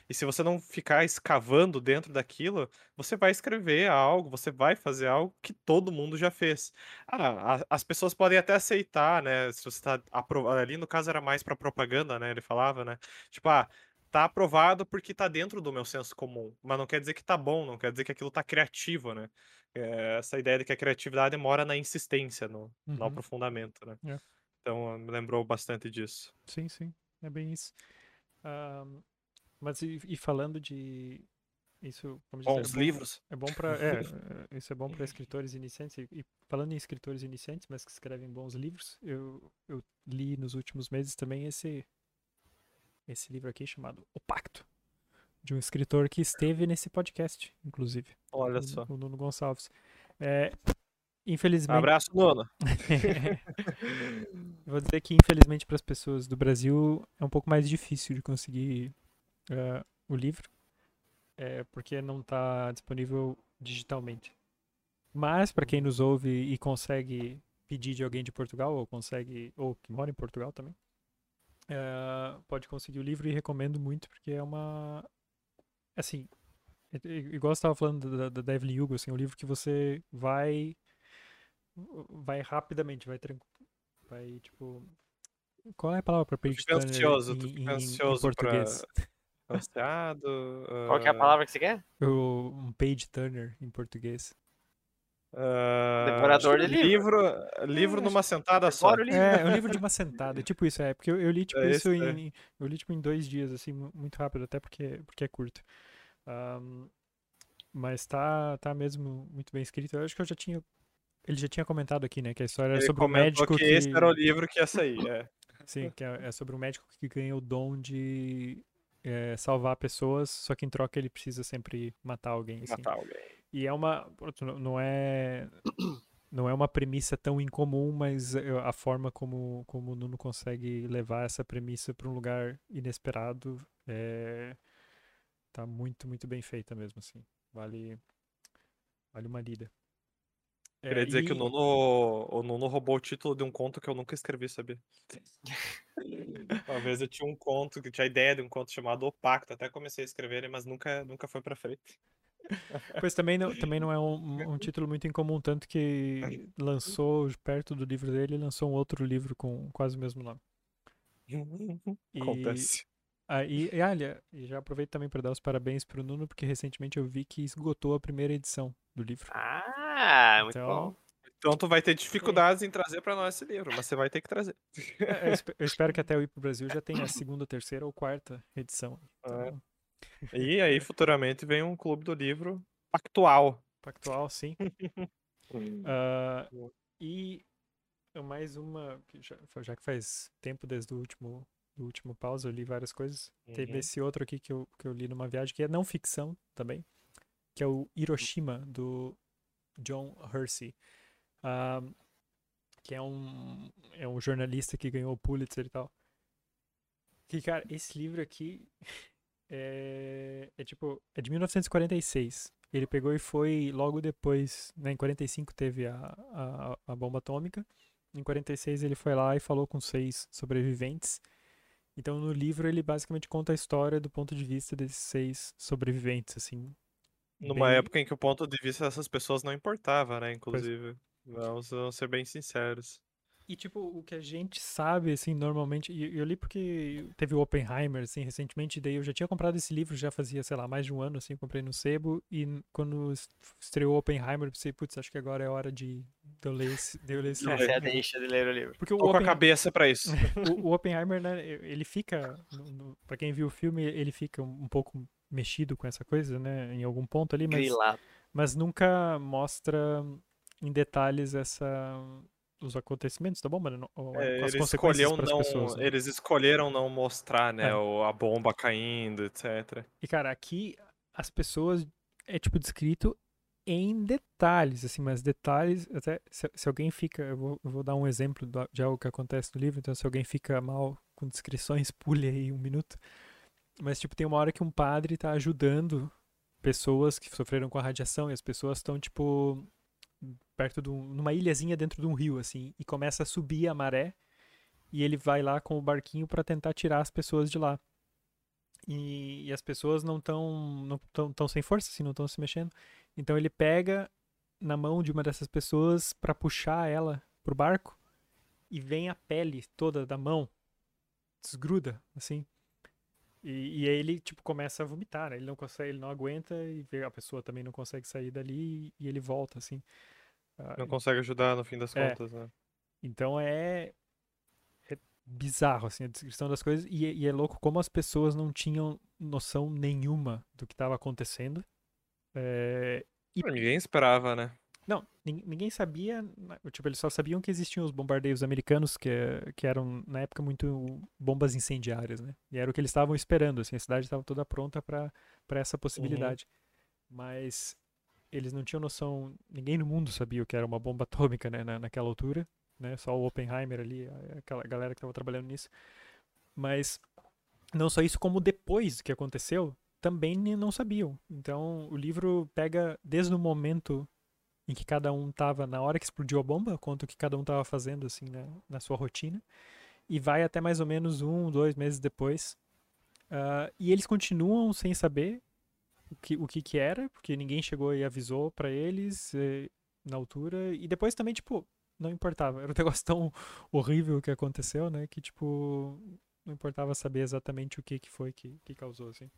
E se você não ficar escavando dentro daquilo, você vai escrever algo, você vai fazer algo que todo mundo já fez. Ah, as pessoas podem até aceitar, né? Se você tá apro- ali no caso era mais pra propaganda, né? Ele falava, né? Tipo, ah, tá aprovado porque tá dentro do meu senso comum, mas não quer dizer que tá bom, não quer dizer que aquilo tá criativo, né? É, essa ideia de que a criatividade mora na insistência, no, no Uhum. aprofundamento, né? É. Então me lembrou bastante disso. Sim, sim, é bem isso. Ahm, mas e, e falando de isso, como dizer, é Bons bom- livros. É bom para é, é, isso é bom para escritores iniciantes e, e falando em escritores iniciantes, mas que escrevem bons livros, eu, eu li nos últimos meses também esse esse livro aqui chamado O Pacto, de um escritor que esteve nesse podcast, inclusive, Olha o, só. o Nuno Gonçalves. É, infelizmente, Abraço, Nuno. Vou dizer que, infelizmente, para as pessoas do Brasil é um pouco mais difícil de conseguir eh, o livro, é, porque não está disponível digitalmente. Mas, para quem nos ouve e consegue pedir de alguém de Portugal, ou consegue, ou que mora em Portugal também, eh, pode conseguir o livro e recomendo muito, porque é uma. Assim, é- é- igual você estava falando da, da, Evelyn Hugo, assim, é um livro que você vai. Vai rapidamente, vai tranquilo vai, tipo. Qual é a palavra para page turner ansioso, em, em- em ansioso pra- português? Ansiado. Qual que é a ah, palavra que você quer? O- um page turner em português. Ah, Devorador de livro. Livro É, numa sentada só. O livro. É, é um livro de uma sentada, é tipo isso, é, porque eu, eu li tipo É isso é. em, eu li tipo em dois dias, assim, mu- muito rápido, até porque, porque é curto. Ahm, mas tá, tá mesmo muito bem escrito. Eu acho que eu já tinha, ele já tinha comentado aqui, né, que a história era sobre um comentou médico que, que, esse era o livro que ia sair. É. sim, que é, é sobre um médico que ganha o dom de é, salvar pessoas, só que em troca ele precisa sempre matar alguém, assim. Matar alguém. E é uma. não- é. Não é uma premissa tão incomum, mas a forma como, como o Nuno consegue levar essa premissa para um lugar inesperado é, tá muito, muito bem feita mesmo, assim. Vale, vale uma lida. É, Queria dizer que o e- Nuno, o Nuno roubou o título de um conto que eu nunca escrevi, sabia? Uma vez eu tinha um conto, que tinha a ideia de um conto chamado O Pacto, até comecei a escrever ele, mas nunca, nunca foi pra frente. Pois também não, também não é um, um título muito incomum, tanto que lançou perto do livro dele, lançou um outro livro com quase o mesmo nome. E- Acontece. Aí, e olha, já aproveito também para dar os parabéns pro Nuno, porque recentemente eu vi que esgotou a primeira edição do livro. Ah, muito Então, bom. Então tu vai ter dificuldades em trazer pra nós esse livro, mas você vai ter que trazer. é, eu espero que até eu ir pro Brasil já tenha a segunda, terceira ou quarta edição. É. Então, E aí, futuramente, vem um clube do livro pactual. pactual, sim. Boa. e mais uma, que já, já que faz tempo desde o último, do último pausa, eu li várias coisas. Teve Uhum. esse outro aqui que eu, que eu li numa viagem, que é não ficção também, que é o Hiroshima, do John Hersey. Ah, que é um, é um jornalista que ganhou o Pulitzer e tal. Que, cara, esse livro aqui é, é tipo, é de 1946. Ele pegou e foi logo depois, né, em 45 teve a, a, a bomba atômica. Em 46 ele foi lá e falou com seis sobreviventes. Então no livro ele basicamente conta a história do ponto de vista desses seis sobreviventes, assim. Numa bem- época em que o ponto de vista dessas pessoas não importava, né? Inclusive. Vamos, vamos ser bem sinceros. E, tipo, o que a gente sabe, assim, normalmente. E eu li porque teve o Oppenheimer, assim, recentemente. Daí eu já tinha comprado esse livro, já fazia, sei lá, mais de um ano, assim, comprei no sebo. E quando estreou o Oppenheimer, eu pensei, putz, acho que agora é hora de, de eu ler esse, de eu ler esse Não, livro. você deixa de ler o livro. Porque o, Tô com a Oppen- cabeça pra isso. o, o Oppenheimer, né, ele fica. Pra quem viu o filme, ele fica um, um pouco mexido com essa coisa, né, em algum ponto ali, mas Grilado. mas nunca mostra em detalhes essa os acontecimentos da bomba, né? ou É, as eles, escolheram não, pessoas. né? eles escolheram não mostrar, né, É. o- a bomba caindo, etc. E cara, aqui as pessoas é tipo descrito em detalhes, assim, mas detalhes até se, se alguém fica, eu vou, eu vou dar um exemplo de algo que acontece no livro, então se alguém fica mal com descrições, pule aí um minuto. Mas tipo tem uma hora que um padre tá ajudando pessoas que sofreram com a radiação e as pessoas estão tipo perto de um, numa ilhazinha dentro de um rio assim e começa a subir a maré e ele vai lá com o barquinho para tentar tirar as pessoas de lá. E, e as pessoas não estão não tão, tão sem força assim não estão se mexendo. Então ele pega na mão de uma dessas pessoas para puxar ela pro barco e vem a pele toda da mão desgruda assim. E, e aí ele tipo começa a vomitar né? ele não consegue ele não aguenta e a pessoa também não consegue sair dali e ele volta assim Não consegue ajudar no fim das É. contas, né? então é, é bizarro assim a descrição das coisas e, é- e é louco como as pessoas não tinham noção nenhuma do que estava acontecendo. É, E- Ninguém esperava, né? não, nin- ninguém sabia, na- tipo eles só sabiam que existiam os bombardeios americanos que, que eram na época muito bombas incendiárias, né? E era o que eles estavam esperando, assim, a cidade estava toda pronta para para essa possibilidade. Mas eles não tinham noção, ninguém no mundo sabia o que era uma bomba atômica, né, na, naquela altura, né? Só o Oppenheimer ali, aquela galera que estava trabalhando nisso. Mas não só isso, como depois que aconteceu, também não sabiam. Então, o livro pega desde o momento em que cada um estava na hora que explodiu a bomba, quanto que cada um estava fazendo assim na, na sua rotina, e vai até mais ou menos um, dois meses depois. Ah, e eles continuam sem saber o que, o que que era, porque ninguém chegou e avisou pra eles eh, na altura. E depois também, tipo, não importava. Era um negócio tão horrível que aconteceu, né? Que, tipo, não importava saber exatamente o que, que foi que, que causou, assim.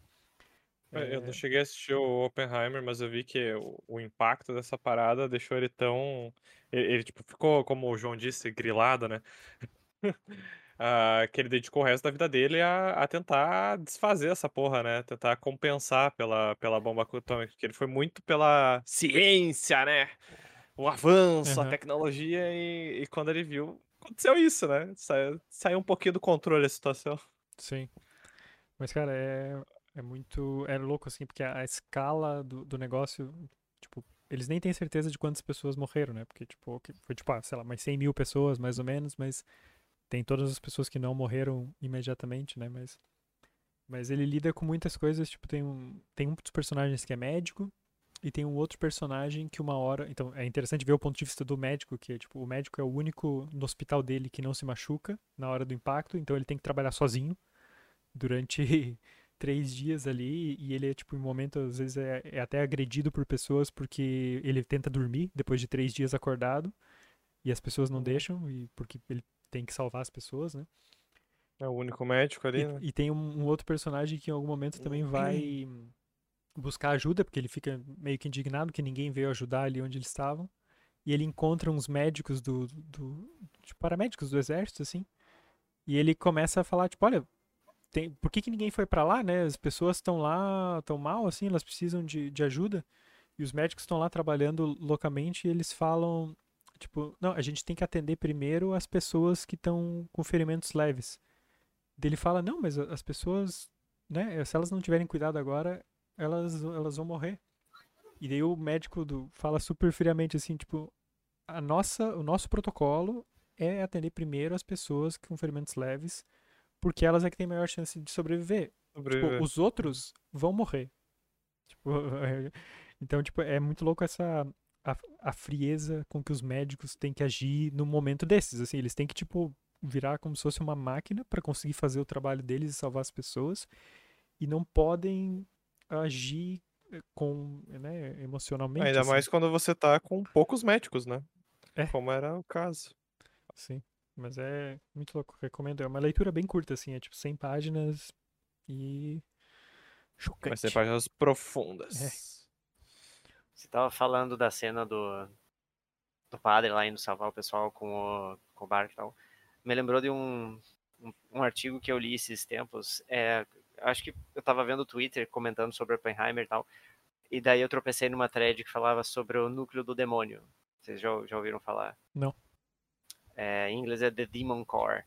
É, Eu É, não cheguei a assistir o Oppenheimer, mas eu vi que o, o impacto dessa parada deixou ele tão. Ele, ele, tipo, ficou, como o João disse, grilado, né? Ah, que ele dedicou o resto da vida dele a, a tentar desfazer essa porra, né? Tentar compensar pela, pela bomba atômica. Que ele foi muito pela ciência, né? O avanço, a Aham. tecnologia, e, e quando ele viu, aconteceu isso, né? Saiu, saiu um pouquinho do controle a situação. Sim. Mas, cara, é, é muito. É louco, assim, porque a, a escala do, do negócio. Tipo, eles nem têm certeza de quantas pessoas morreram, né? Porque, tipo, foi, tipo, ah, sei lá, mais 100 mil pessoas, mais ou menos, mas tem todas as pessoas que não morreram imediatamente, né? Mas. Mas ele lida com muitas coisas, tipo, tem um, tem um dos personagens que é médico, e tem um outro personagem que uma hora. Então, é interessante ver o ponto de vista do médico, que é, tipo, o médico é o único no hospital dele que não se machuca na hora do impacto, então ele tem que trabalhar sozinho durante três dias ali e ele é tipo em momento às vezes é, é até agredido por pessoas porque ele tenta dormir depois de três dias acordado e as pessoas não Uhum. deixam e porque ele tem que salvar as pessoas né É o único médico ali, e, né? e tem um, um outro personagem que em algum momento também vai buscar ajuda porque ele fica meio que indignado que ninguém veio ajudar ali onde eles estavam e ele encontra uns médicos do, do tipo, paramédicos do exército assim e ele começa a falar tipo olha tem, por que, que ninguém foi pra lá, né? As pessoas estão lá, estão mal, assim, elas precisam de, de ajuda. E os médicos estão lá trabalhando loucamente e eles falam, tipo, não, a gente tem que atender primeiro as pessoas que estão com ferimentos leves. Ele fala, não, mas as pessoas, né, se elas não tiverem cuidado agora, elas, elas vão morrer. E daí o médico do, fala super friamente assim, tipo, a nossa, o nosso protocolo é atender primeiro as pessoas com ferimentos leves, porque elas é que têm maior chance de sobreviver. Tipo, Sobreviver. os outros vão morrer. Tipo, então, tipo, é muito louco essa a, a frieza com que os médicos têm que agir no momento desses, assim, eles têm que tipo virar como se fosse uma máquina para conseguir fazer o trabalho deles e salvar as pessoas e não podem agir eh, com, né, emocionalmente. Ainda assim. mais quando você tá com poucos médicos, né? É. Como era o caso. Sim. Mas é muito louco, recomendo. É uma leitura bem curta, assim, é tipo 100 páginas e. Chocante. Vai ser páginas profundas. É. Você tava falando da cena do, do padre lá indo salvar o pessoal com o, com o barco e tal. Me lembrou de um, um, um artigo que eu li esses tempos. É, acho que eu tava vendo o Twitter comentando sobre Oppenheimer e tal. E daí eu tropecei numa thread que falava sobre o núcleo do demônio. Vocês já, já ouviram falar? Não. É, em inglês é The Demon Core.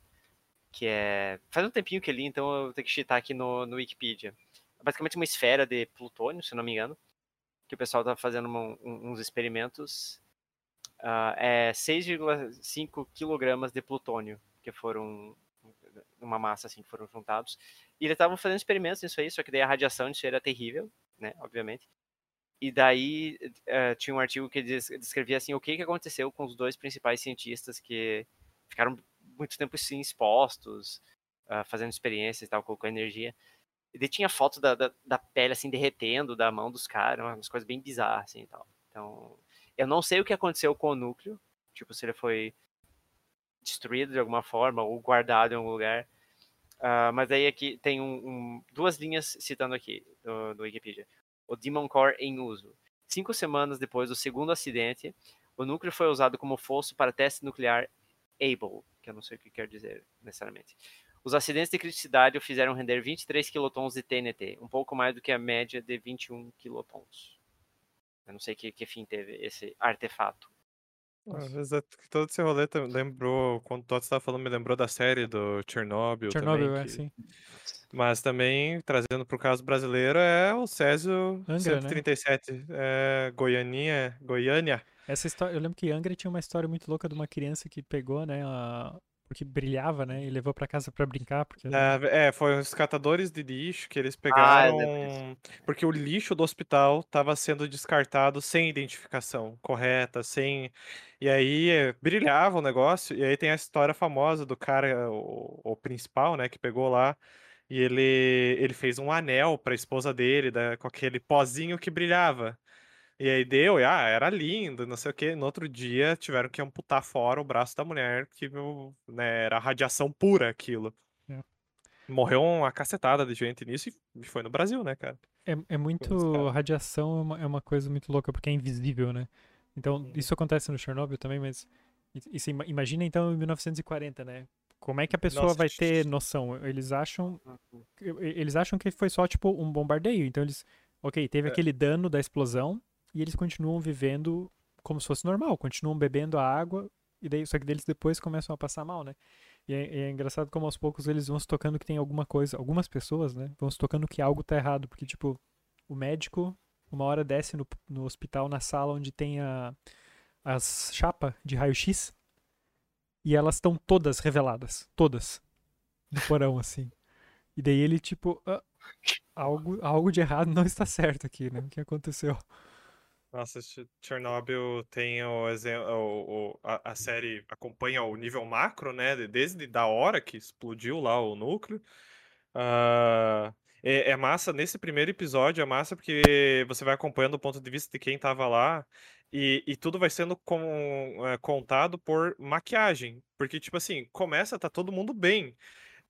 Que é. Faz um tempinho que eu li, então eu tenho que chitar aqui no, no Wikipedia. É basicamente uma esfera de plutônio, se não me engano. Que o pessoal tá fazendo uma, uns experimentos. Uh, é 6,5 quilogramas de plutônio que foram uma massa assim que foram juntados e eles estavam fazendo experimentos nisso aí só que daí a radiação disso era terrível né obviamente e daí uh, tinha um artigo que descrevia assim o que, que aconteceu com os dois principais cientistas que ficaram muito tempo assim, expostos, uh, fazendo experiências e tal, com, energia. E daí tinha foto da, da, da, pele assim derretendo da mão dos caras, umas coisas bem bizarras assim e tal. Então, eu não sei o que aconteceu com o núcleo, tipo se ele foi destruído de alguma forma ou guardado em algum lugar. Uh, mas aí aqui tem um, um, duas linhas citando aqui do, do Wikipedia o Demon Core em uso. Cinco semanas depois do segundo acidente, o núcleo foi usado como fosso para teste nuclear Able, que eu não sei o que quer dizer necessariamente. Os acidentes de criticidade o fizeram render 23 quilotons de TNT, um pouco mais do que a média de 21 quilotons. Eu não sei que, que fim teve esse artefato. Ah, todo esse rolê lembrou, quando o Tots estava falando, me lembrou da série do Chernobyl. Chernobyl, também, é, que... sim. Mas também, trazendo para o caso brasileiro, é o Césio Angra, 137, né? é, Goianinha, Goiânia. Essa história, eu lembro que Angra tinha uma história muito louca de uma criança que pegou, né, a, porque brilhava, né, e levou para casa para brincar. Porque... É, é, foi os catadores de lixo que eles pegaram, Ah, porque o lixo do hospital estava sendo descartado sem identificação correta, sem... E aí eh, brilhava o negócio, e aí tem a história famosa do cara, o, o principal, né, que pegou lá, e ele, ele fez um anel para a esposa dele, da, com aquele pozinho que brilhava. E aí deu, e, ah, era lindo, não sei o quê. No outro dia tiveram que amputar fora o braço da mulher, que né, era radiação pura aquilo. É. Morreu uma cacetada de gente nisso e foi no Brasil, né, cara? É, é muito. Radiação é uma, é uma coisa muito louca, porque é invisível, né? Então, uhum. isso acontece no Chernobyl também, mas. Isso, imagina então em 1940, né? Como é que a pessoa Nossa, vai ter noção? Eles acham. Uhum. Eles acham que foi só, tipo, um bombardeio. Então eles. Ok, teve é. aquele dano da explosão e eles continuam vivendo como se fosse normal, continuam bebendo a água, e daí, só que deles depois começam a passar mal, né? E é, é, engraçado como aos poucos eles vão se tocando que tem alguma coisa, algumas pessoas, né? Vão se tocando que algo tá errado, porque, tipo, o médico uma hora desce no, no hospital, na sala onde tem a, as chapas de raio-x, e elas estão todas reveladas, todas, no porão, assim. E daí ele, tipo, ah, algo, algo de errado não está certo aqui, né? O que aconteceu? Nossa, Chernobyl tem o exemplo, a, a, série acompanha o nível macro, né? Desde da hora que explodiu lá o núcleo. Uh, é, é, massa, nesse primeiro episódio, é massa porque você vai acompanhando o ponto de vista de quem tava lá. E, e tudo vai sendo com, é, contado por maquiagem. Porque, tipo assim, começa, tá todo mundo bem.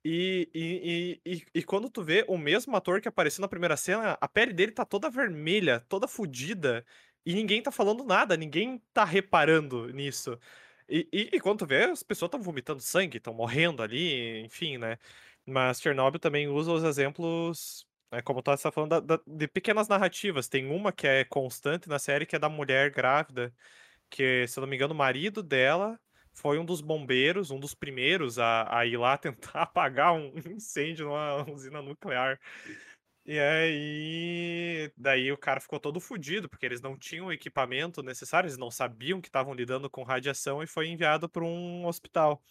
E, e, e, e, quando tu vê o mesmo ator que apareceu na primeira cena, a pele dele tá toda vermelha, toda fodida. E ninguém tá falando nada, ninguém tá reparando nisso. E, e, e quando tu vê, as pessoas estão vomitando sangue, estão morrendo ali, enfim, né? Mas Chernobyl também usa os exemplos, né, como tu está falando, da, da, de pequenas narrativas. Tem uma que é constante na série, que é da mulher grávida, que, se eu não me engano, o marido dela foi um dos bombeiros, um dos primeiros a, a ir lá tentar apagar um incêndio numa usina nuclear. E aí, daí o cara ficou todo fodido, porque eles não tinham o equipamento necessário, eles não sabiam que estavam lidando com radiação e foi enviado para um hospital.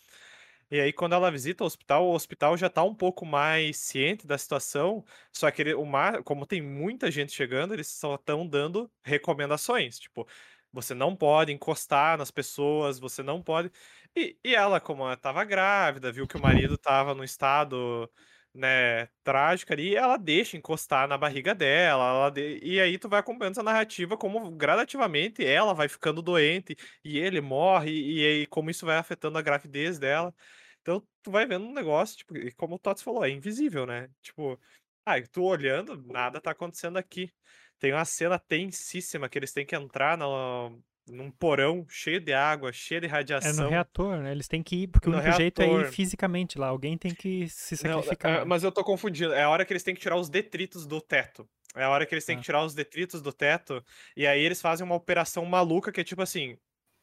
E aí, quando ela visita o hospital, o hospital já está um pouco mais ciente da situação, só que ele, o mar, como tem muita gente chegando, eles só estão dando recomendações, tipo, você não pode encostar nas pessoas, você não pode. E, e ela, como ela estava grávida, viu que o marido estava no estado né, trágica ali, ela deixa encostar na barriga dela, ela de... e aí tu vai acompanhando essa narrativa como gradativamente ela vai ficando doente e ele morre, e aí como isso vai afetando a gravidez dela. Então tu vai vendo um negócio, tipo, como o Tots falou, é invisível, né? Tipo, ah, tu olhando, nada tá acontecendo aqui. Tem uma cena tensíssima que eles têm que entrar no, num porão cheio de água, cheio de radiação. É no reator, né? Eles têm que ir, porque no o único reator. jeito é ir fisicamente lá. Alguém tem que se sacrificar. Não, é, mas eu tô confundindo. É a hora que eles têm que tirar os detritos do teto. É a hora que eles têm ah. que tirar os detritos do teto. E aí eles fazem uma operação maluca que é tipo assim: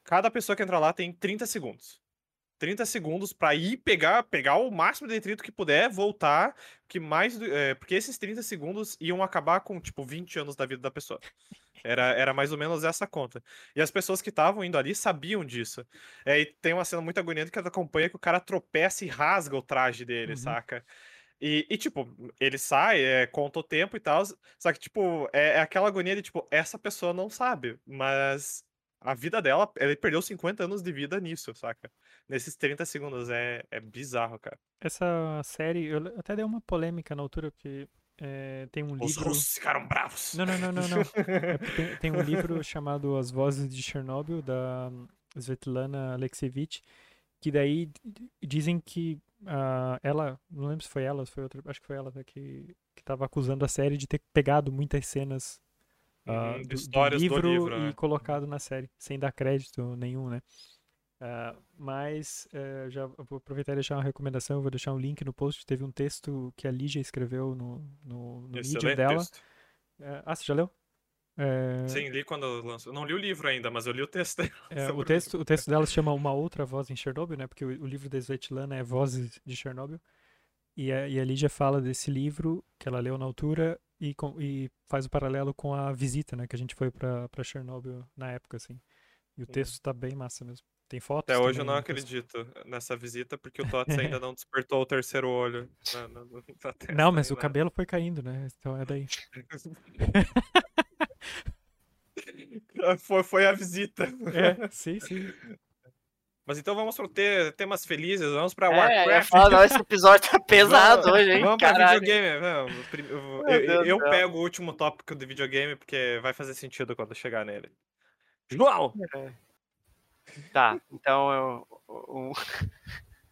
cada pessoa que entra lá tem 30 segundos. 30 segundos para ir pegar, pegar o máximo de detrito que puder, voltar, que mais, é, porque esses 30 segundos iam acabar com tipo 20 anos da vida da pessoa. Era, era mais ou menos essa conta. E as pessoas que estavam indo ali sabiam disso. É, e tem uma cena muito agoniante que acompanha que o cara tropeça e rasga o traje dele, uhum. saca? E, e, tipo, ele sai, é, conta o tempo e tal. Só que, tipo, é, é, aquela agonia de, tipo, essa pessoa não sabe, mas a vida dela, ele perdeu 50 anos de vida nisso, saca? Nesses 30 segundos. É, é bizarro, cara. Essa série, eu até dei uma polêmica na altura, porque é, tem um Os livro. Os russos ficaram bravos. Não, não, não, não. não. é tem, tem, um livro chamado As Vozes de Chernobyl, da Svetlana Alexievich, que daí dizem que uh, ela, não lembro se foi ela, se foi outra, acho que foi ela né, que, que tava acusando a série de ter pegado muitas cenas uh, do, do, livro do, livro e né? colocado na série, sem dar crédito nenhum, né? Uh, mas uh, já vou aproveitar e deixar uma recomendação, vou deixar um link no post. Teve um texto que a Lígia escreveu no, no, no Medium dela. Uh, ah, você já leu? É... Sim, li quando lançou. Não li o livro ainda, mas eu li o texto dela. É, o, texto, o texto dela se chama Uma Outra Voz em Chernobyl, né? Porque o, o livro da Svetlana é Vozes de Chernobyl. E a, e a Lígia fala desse livro que ela leu na altura e, com, e faz o paralelo com a visita, né? Que a gente foi pra Chernobyl na época, assim. E o texto tá bem massa mesmo. Tem fotos? Até hoje eu não acredito nessa visita, porque o Tots ainda não despertou o terceiro olho. Na, na, na não, mas o cabelo foi caindo, né? Então é daí. foi, foi a visita. É, sim, sim. Mas então vamos para ter temas felizes, vamos para é, Warcraft. Falar, esse episódio tá pesado vamos, hoje, hein? Vamos para videogame. Eu, eu, eu pego o último tópico do videogame porque vai fazer sentido quando chegar nele. João! É. Tá, então eu. Um...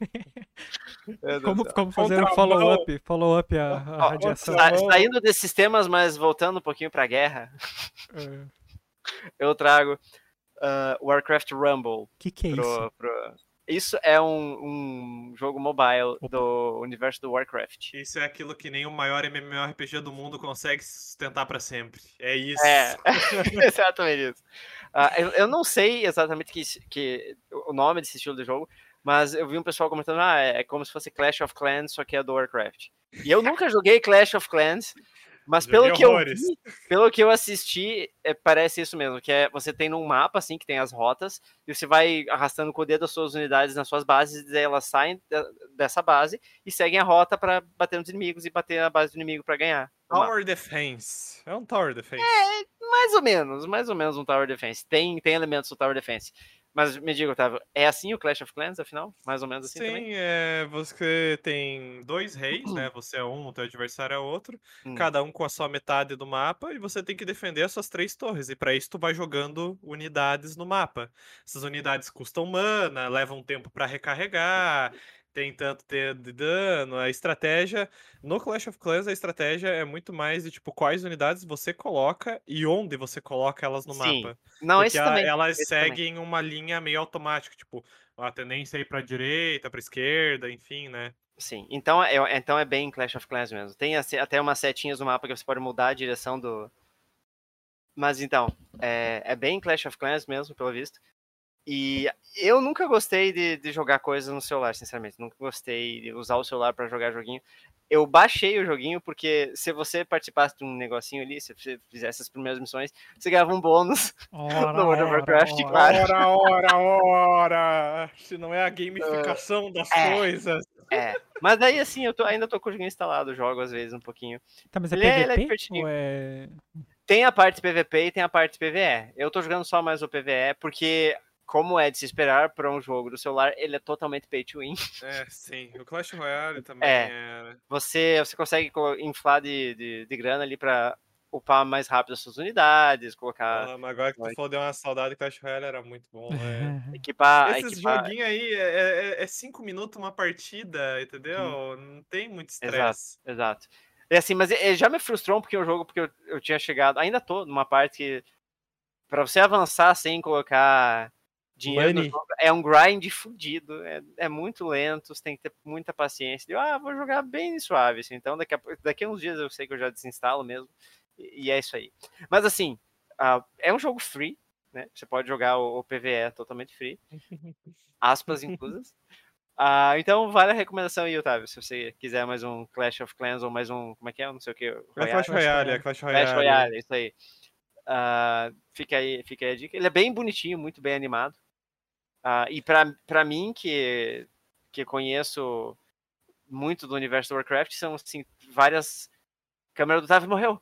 como, como fazer um follow-up follow up a, a radiação? Sa saindo desses temas, mas voltando um pouquinho pra guerra, é. eu trago uh, Warcraft Rumble. O que, que é pro, isso? Pro... Isso é um, um jogo mobile Opa. do universo do Warcraft. Isso é aquilo que nem o maior MMORPG do mundo consegue sustentar para sempre. É isso. É, exatamente isso. Uh, eu, eu, não sei exatamente que, que, o nome desse estilo de jogo, mas eu vi um pessoal comentando, ah, é, é como se fosse Clash of Clans, só que é do Warcraft. E eu nunca joguei Clash of Clans, mas pelo que, eu vi, pelo que eu assisti, é, parece isso mesmo, que é você tem num mapa assim que tem as rotas e você vai arrastando com o dedo as suas unidades nas suas bases e elas saem dessa base e seguem a rota para bater nos inimigos e bater na base do inimigo para ganhar. Tower Defense. É um Tower Defense. É, mais ou menos, mais ou menos um Tower Defense. Tem, tem elementos do Tower Defense. Mas me diga, Otávio, é assim o Clash of Clans, afinal? Mais ou menos assim Sim, também? Sim, é, você tem dois reis, né? Você é um, o teu adversário é outro. Hum. Cada um com a sua metade do mapa. E você tem que defender as suas três torres. E para isso tu vai jogando unidades no mapa. Essas unidades custam mana, levam tempo para recarregar tem tanto de dano. A estratégia. No Clash of Clans, a estratégia é muito mais de tipo quais unidades você coloca e onde você coloca elas no Sim. mapa. Não, Porque a, também. elas esse seguem também. uma linha meio automática, tipo, a tendência é ir pra direita, pra esquerda, enfim, né? Sim, então é, então é bem Clash of Clans mesmo. Tem até umas setinhas no mapa que você pode mudar a direção do. Mas então, é, é bem Clash of Clans mesmo, pelo visto. E eu nunca gostei de, de, jogar coisas no celular, sinceramente. Nunca gostei de usar o celular para jogar joguinho. Eu baixei o joguinho porque se você participasse de um negocinho ali, se você fizesse as primeiras missões, você ganhava um bônus ora, no World of Warcraft, ora, claro. Ora, ora, ora! Se não é a gamificação das é, coisas. É, mas aí assim, eu tô, ainda tô com o joguinho instalado, jogo às vezes um pouquinho. Tá, mas é ele PVP é, ou é... Tem a parte PVP e tem a parte PVE. Eu tô jogando só mais o PVE porque como é de se esperar para um jogo do celular, ele é totalmente pay to win. É, sim. O Clash Royale também É. é. Você, você consegue co- inflar de, de, de grana ali para upar mais rápido as suas unidades, colocar, Ah, mas agora que tu falou, deu uma saudade. Clash Royale era muito bom, velho. equipar. Esses equipar... joguinhos aí é, é, é cinco minutos uma partida, entendeu? Não tem muito estresse. Exato. É assim, mas eh, já me frustrou um pouquinho o jogo, porque eu, eu tinha chegado, ainda tô numa parte que pra você avançar sem colocar dinheiro jogo, é um grind fudido, é, é muito lento, você tem que ter muita paciência. Eu, ah, vou jogar bem suave, assim, então daqui a, daqui a uns dias eu sei que eu já desinstalo mesmo, e, e é isso aí. Mas assim, ah, é um jogo free, né? Você pode jogar o, o PVE totalmente free, aspas inclusas. Ah, então vale a recomendação aí, Otávio, se você quiser mais um Clash of Clans ou mais um, como é que é, não sei o que, É Clash Royale, é Clash Royale. Clash Royale, isso aí. Ah, fica aí, fica aí a dica. Ele é bem bonitinho, muito bem animado. Ah, e pra, pra mim, que, que conheço muito do universo do Warcraft, são assim, várias. Câmera do Otávio morreu.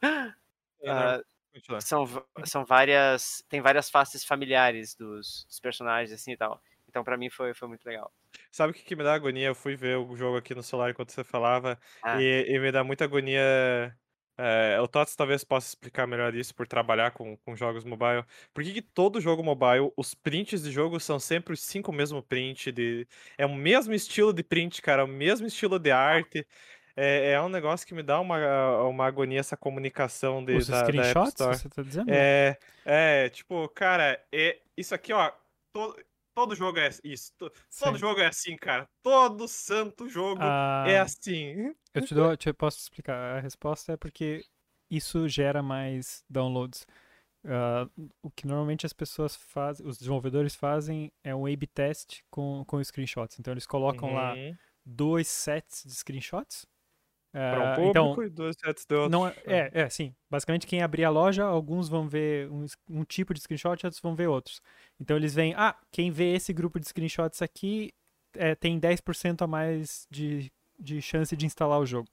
Continua. são, são várias. Tem várias faces familiares dos, dos personagens, assim e tal. Então, pra mim, foi, foi muito legal. Sabe o que, que me dá agonia? Eu fui ver o jogo aqui no celular enquanto você falava Ah. e, e me dá muita agonia. É, o Tots talvez possa explicar melhor isso por trabalhar com, com jogos mobile. Por que, que todo jogo mobile, os prints de jogo são sempre os cinco mesmo print? De... É o mesmo estilo de print, cara, o mesmo estilo de arte. É, é um negócio que me dá uma, uma agonia essa comunicação de, Os da, da screenshots, Store. você tá dizendo? É, é, tipo, cara, é, isso aqui, ó, todo, todo jogo é isso. to- Todo Sim. jogo é assim, cara. Todo santo jogo é Ah, assim. Eu te dou, te posso explicar. A resposta é porque isso gera mais downloads. Ah, o que normalmente as pessoas fazem, os desenvolvedores fazem é um A/B test com, com screenshots. Então eles colocam lá Uhum. dois sets de screenshots. Para um Ah, público então, e dois sets de outros. não é, é, é, sim. Basicamente, quem abrir a loja, alguns vão ver um, um tipo de screenshot, outros vão ver outros. Então, eles veem, ah, quem vê esse grupo de screenshots aqui é, tem 10% a mais de, de chance de instalar o jogo.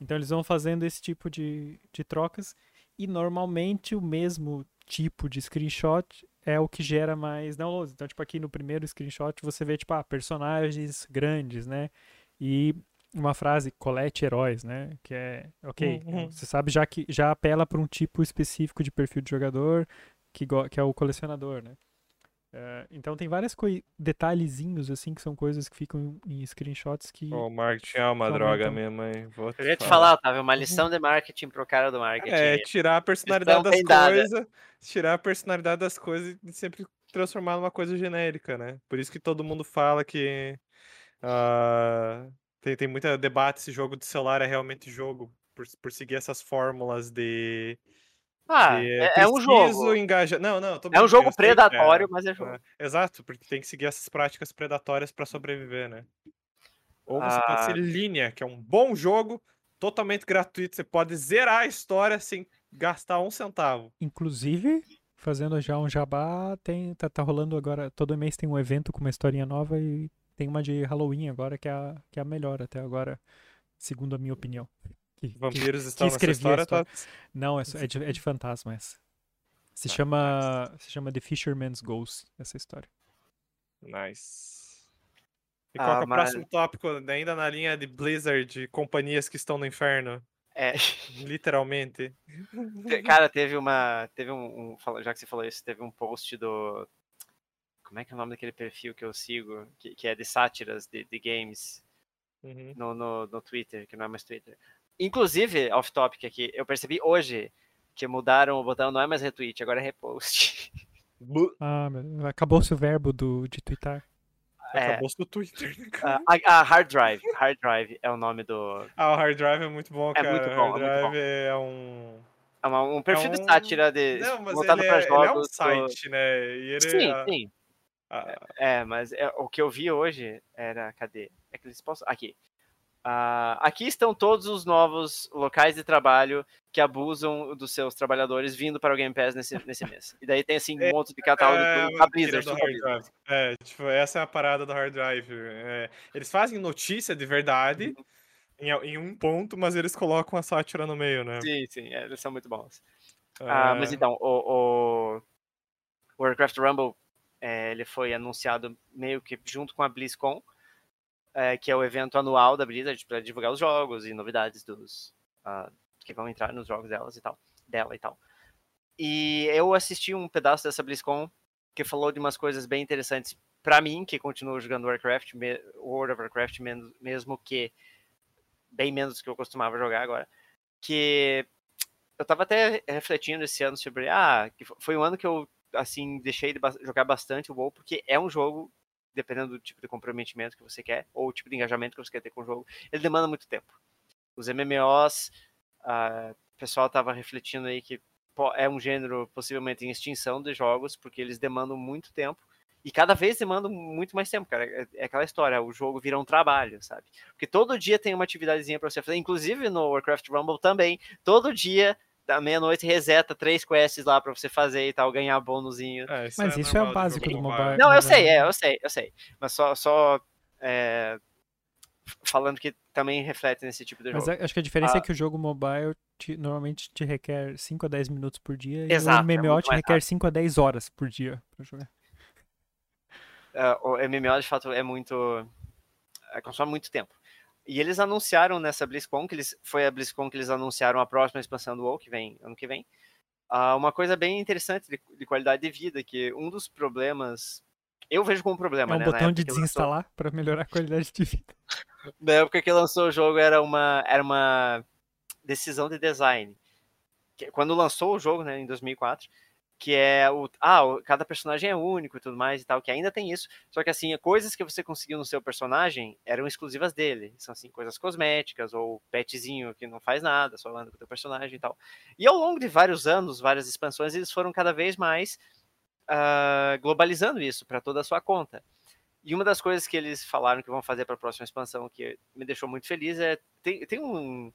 Então, eles vão fazendo esse tipo de, de trocas. E, normalmente, o mesmo tipo de screenshot é o que gera mais downloads. Então, tipo, aqui no primeiro screenshot, você vê, tipo, ah, personagens grandes, né? E uma frase, colete heróis, né? Que é, ok, Uhum. você sabe já que já apela para um tipo específico de perfil de jogador que, que é o colecionador, né? Eh, então tem vários detalhezinhos assim que são coisas que ficam em, em screenshots que O marketing é uma droga mesmo, hein? Vou Eu ia te falar, Otávio, uma lição de marketing pro cara do marketing. É, tirar a personalidade das coisas, tirar a personalidade das coisas e sempre transformar numa coisa genérica, né? Por isso que todo mundo fala que ah, tem, tem muito debate se jogo de celular é realmente jogo, por, por seguir essas fórmulas de, Ah, de é, é um jogo. engajar. Não, não, tô É um jogo sei é, predatório, mas é jogo. é, exato, porque tem que seguir essas práticas predatórias para sobreviver, né? Ou você pode Ah. ser Linha, que é um bom jogo, totalmente gratuito, você pode zerar a história sem gastar um centavo. inclusive fazendo já um jabá, tem tá, tá rolando agora, todo mês tem um evento com uma historinha nova e tem uma de Halloween agora que é a, que é a melhor até agora, segundo a minha opinião. Que- que- Vampiros estão nessa escrevi a história, tá? Não, é, é de, é de fantasma essa. Se chama, se chama The Fisherman's Ghost, essa história. Nice. E Ah, qual que é o mas- próximo tópico? Ainda na linha de Blizzard, companhias que estão no inferno, É, literalmente. te- cara, teve uma. Teve um, um- Já que você falou isso, teve um post do. Como é que é o nome daquele perfil que eu sigo? Que, que é de sátiras de, de games Uhum. no, no, no Twitter, que não é mais Twitter. Inclusive, off-topic aqui, eu percebi hoje que mudaram o botão, não é mais retweet, agora é repost. Ah, meu, acabou-se o verbo do, de twittar. É. Acabou o Twitter. cara? Ah, a, a Hard Drive. Hard Drive é o nome do. Ah, o Hard Drive é muito bom, É cara. muito O bom, Hard é muito bom. Drive é um. É um perfil de um- sátira de, Não, mas voltado ele para é, ele é um jogos. do- site, né? E ele Sim, ah, sim. Ah, É, mas é, o que eu vi hoje era. Cadê? É que eles postam. Aqui. Ah, aqui estão todos os novos locais de trabalho que abusam dos seus trabalhadores vindo para o Game Pass nesse, nesse mês. E daí tem assim um monte de catálogo é do, mentira Blizzard. do Hard. Drive. É, tipo, essa é a parada do Hard Drive. É, eles fazem notícia de verdade em, em um ponto, mas eles colocam a sátira no meio, né? Sim, sim, é, eles são muito bons. Ah, mas então, o, o Warcraft Rumble é, ele foi anunciado meio que junto com a BlizzCon, é, que é o evento anual da Blizzard para divulgar os jogos e novidades dos uh, que vão entrar nos jogos delas e tal, dela e tal. E eu assisti um pedaço dessa BlizzCon que falou de umas coisas bem interessantes para mim, que continuo jogando Warcraft, World of Warcraft, mesmo que bem menos do que eu costumava jogar agora, que eu tava até refletindo esse ano sobre, ah, foi um ano que eu, assim, deixei de jogar bastante o WoW, porque é um jogo, dependendo do tipo de comprometimento que você quer, ou o tipo de engajamento que você quer ter com o jogo, ele demanda muito tempo. Os MMOs, uh, o pessoal tava refletindo aí que é um gênero possivelmente em extinção de jogos, porque eles demandam muito tempo, e cada vez demanda muito mais tempo, cara. É, é aquela história, o jogo vira um trabalho, sabe? Porque todo dia tem uma atividadezinha para você fazer. Inclusive no Warcraft Rumble também. Todo dia, da meia-noite, reseta três quests lá para você fazer e tal, ganhar bônusinho. É, isso Mas é isso é o básico do mobile. Não, eu sei, é, eu sei, eu sei. Mas só, só é, falando que também reflete nesse tipo de jogo. Mas acho que a diferença é ah. é que o jogo mobile te, normalmente te requer 5 a 10 minutos por dia Exato, e o MMO é te requer 5 a 10 horas por dia pra jogar uh, o MMO de fato é muito. Uh, consome muito tempo. E eles anunciaram nessa BlizzCon, que eles, foi a BlizzCon que eles anunciaram a próxima expansão do WoW, que vem ano que vem. Uh, uma coisa bem interessante de, de, qualidade de vida, que um dos problemas. Eu vejo como um problema, é um né? botão de desinstalar lançou... para melhorar a qualidade de vida. Na época que lançou o jogo era uma, era uma decisão de design. Quando lançou o jogo, né, em 2004, que é o ah, cada personagem é único e tudo mais e tal, que ainda tem isso, só que assim, coisas que você conseguiu no seu personagem eram exclusivas dele, são assim, coisas cosméticas ou petzinho que não faz nada, só anda com o teu personagem e tal. E ao longo de vários anos, várias expansões, eles foram cada vez mais uh, globalizando isso para toda a sua conta. E uma das coisas que eles falaram que vão fazer para a próxima expansão, que me deixou muito feliz, é tem, tem um,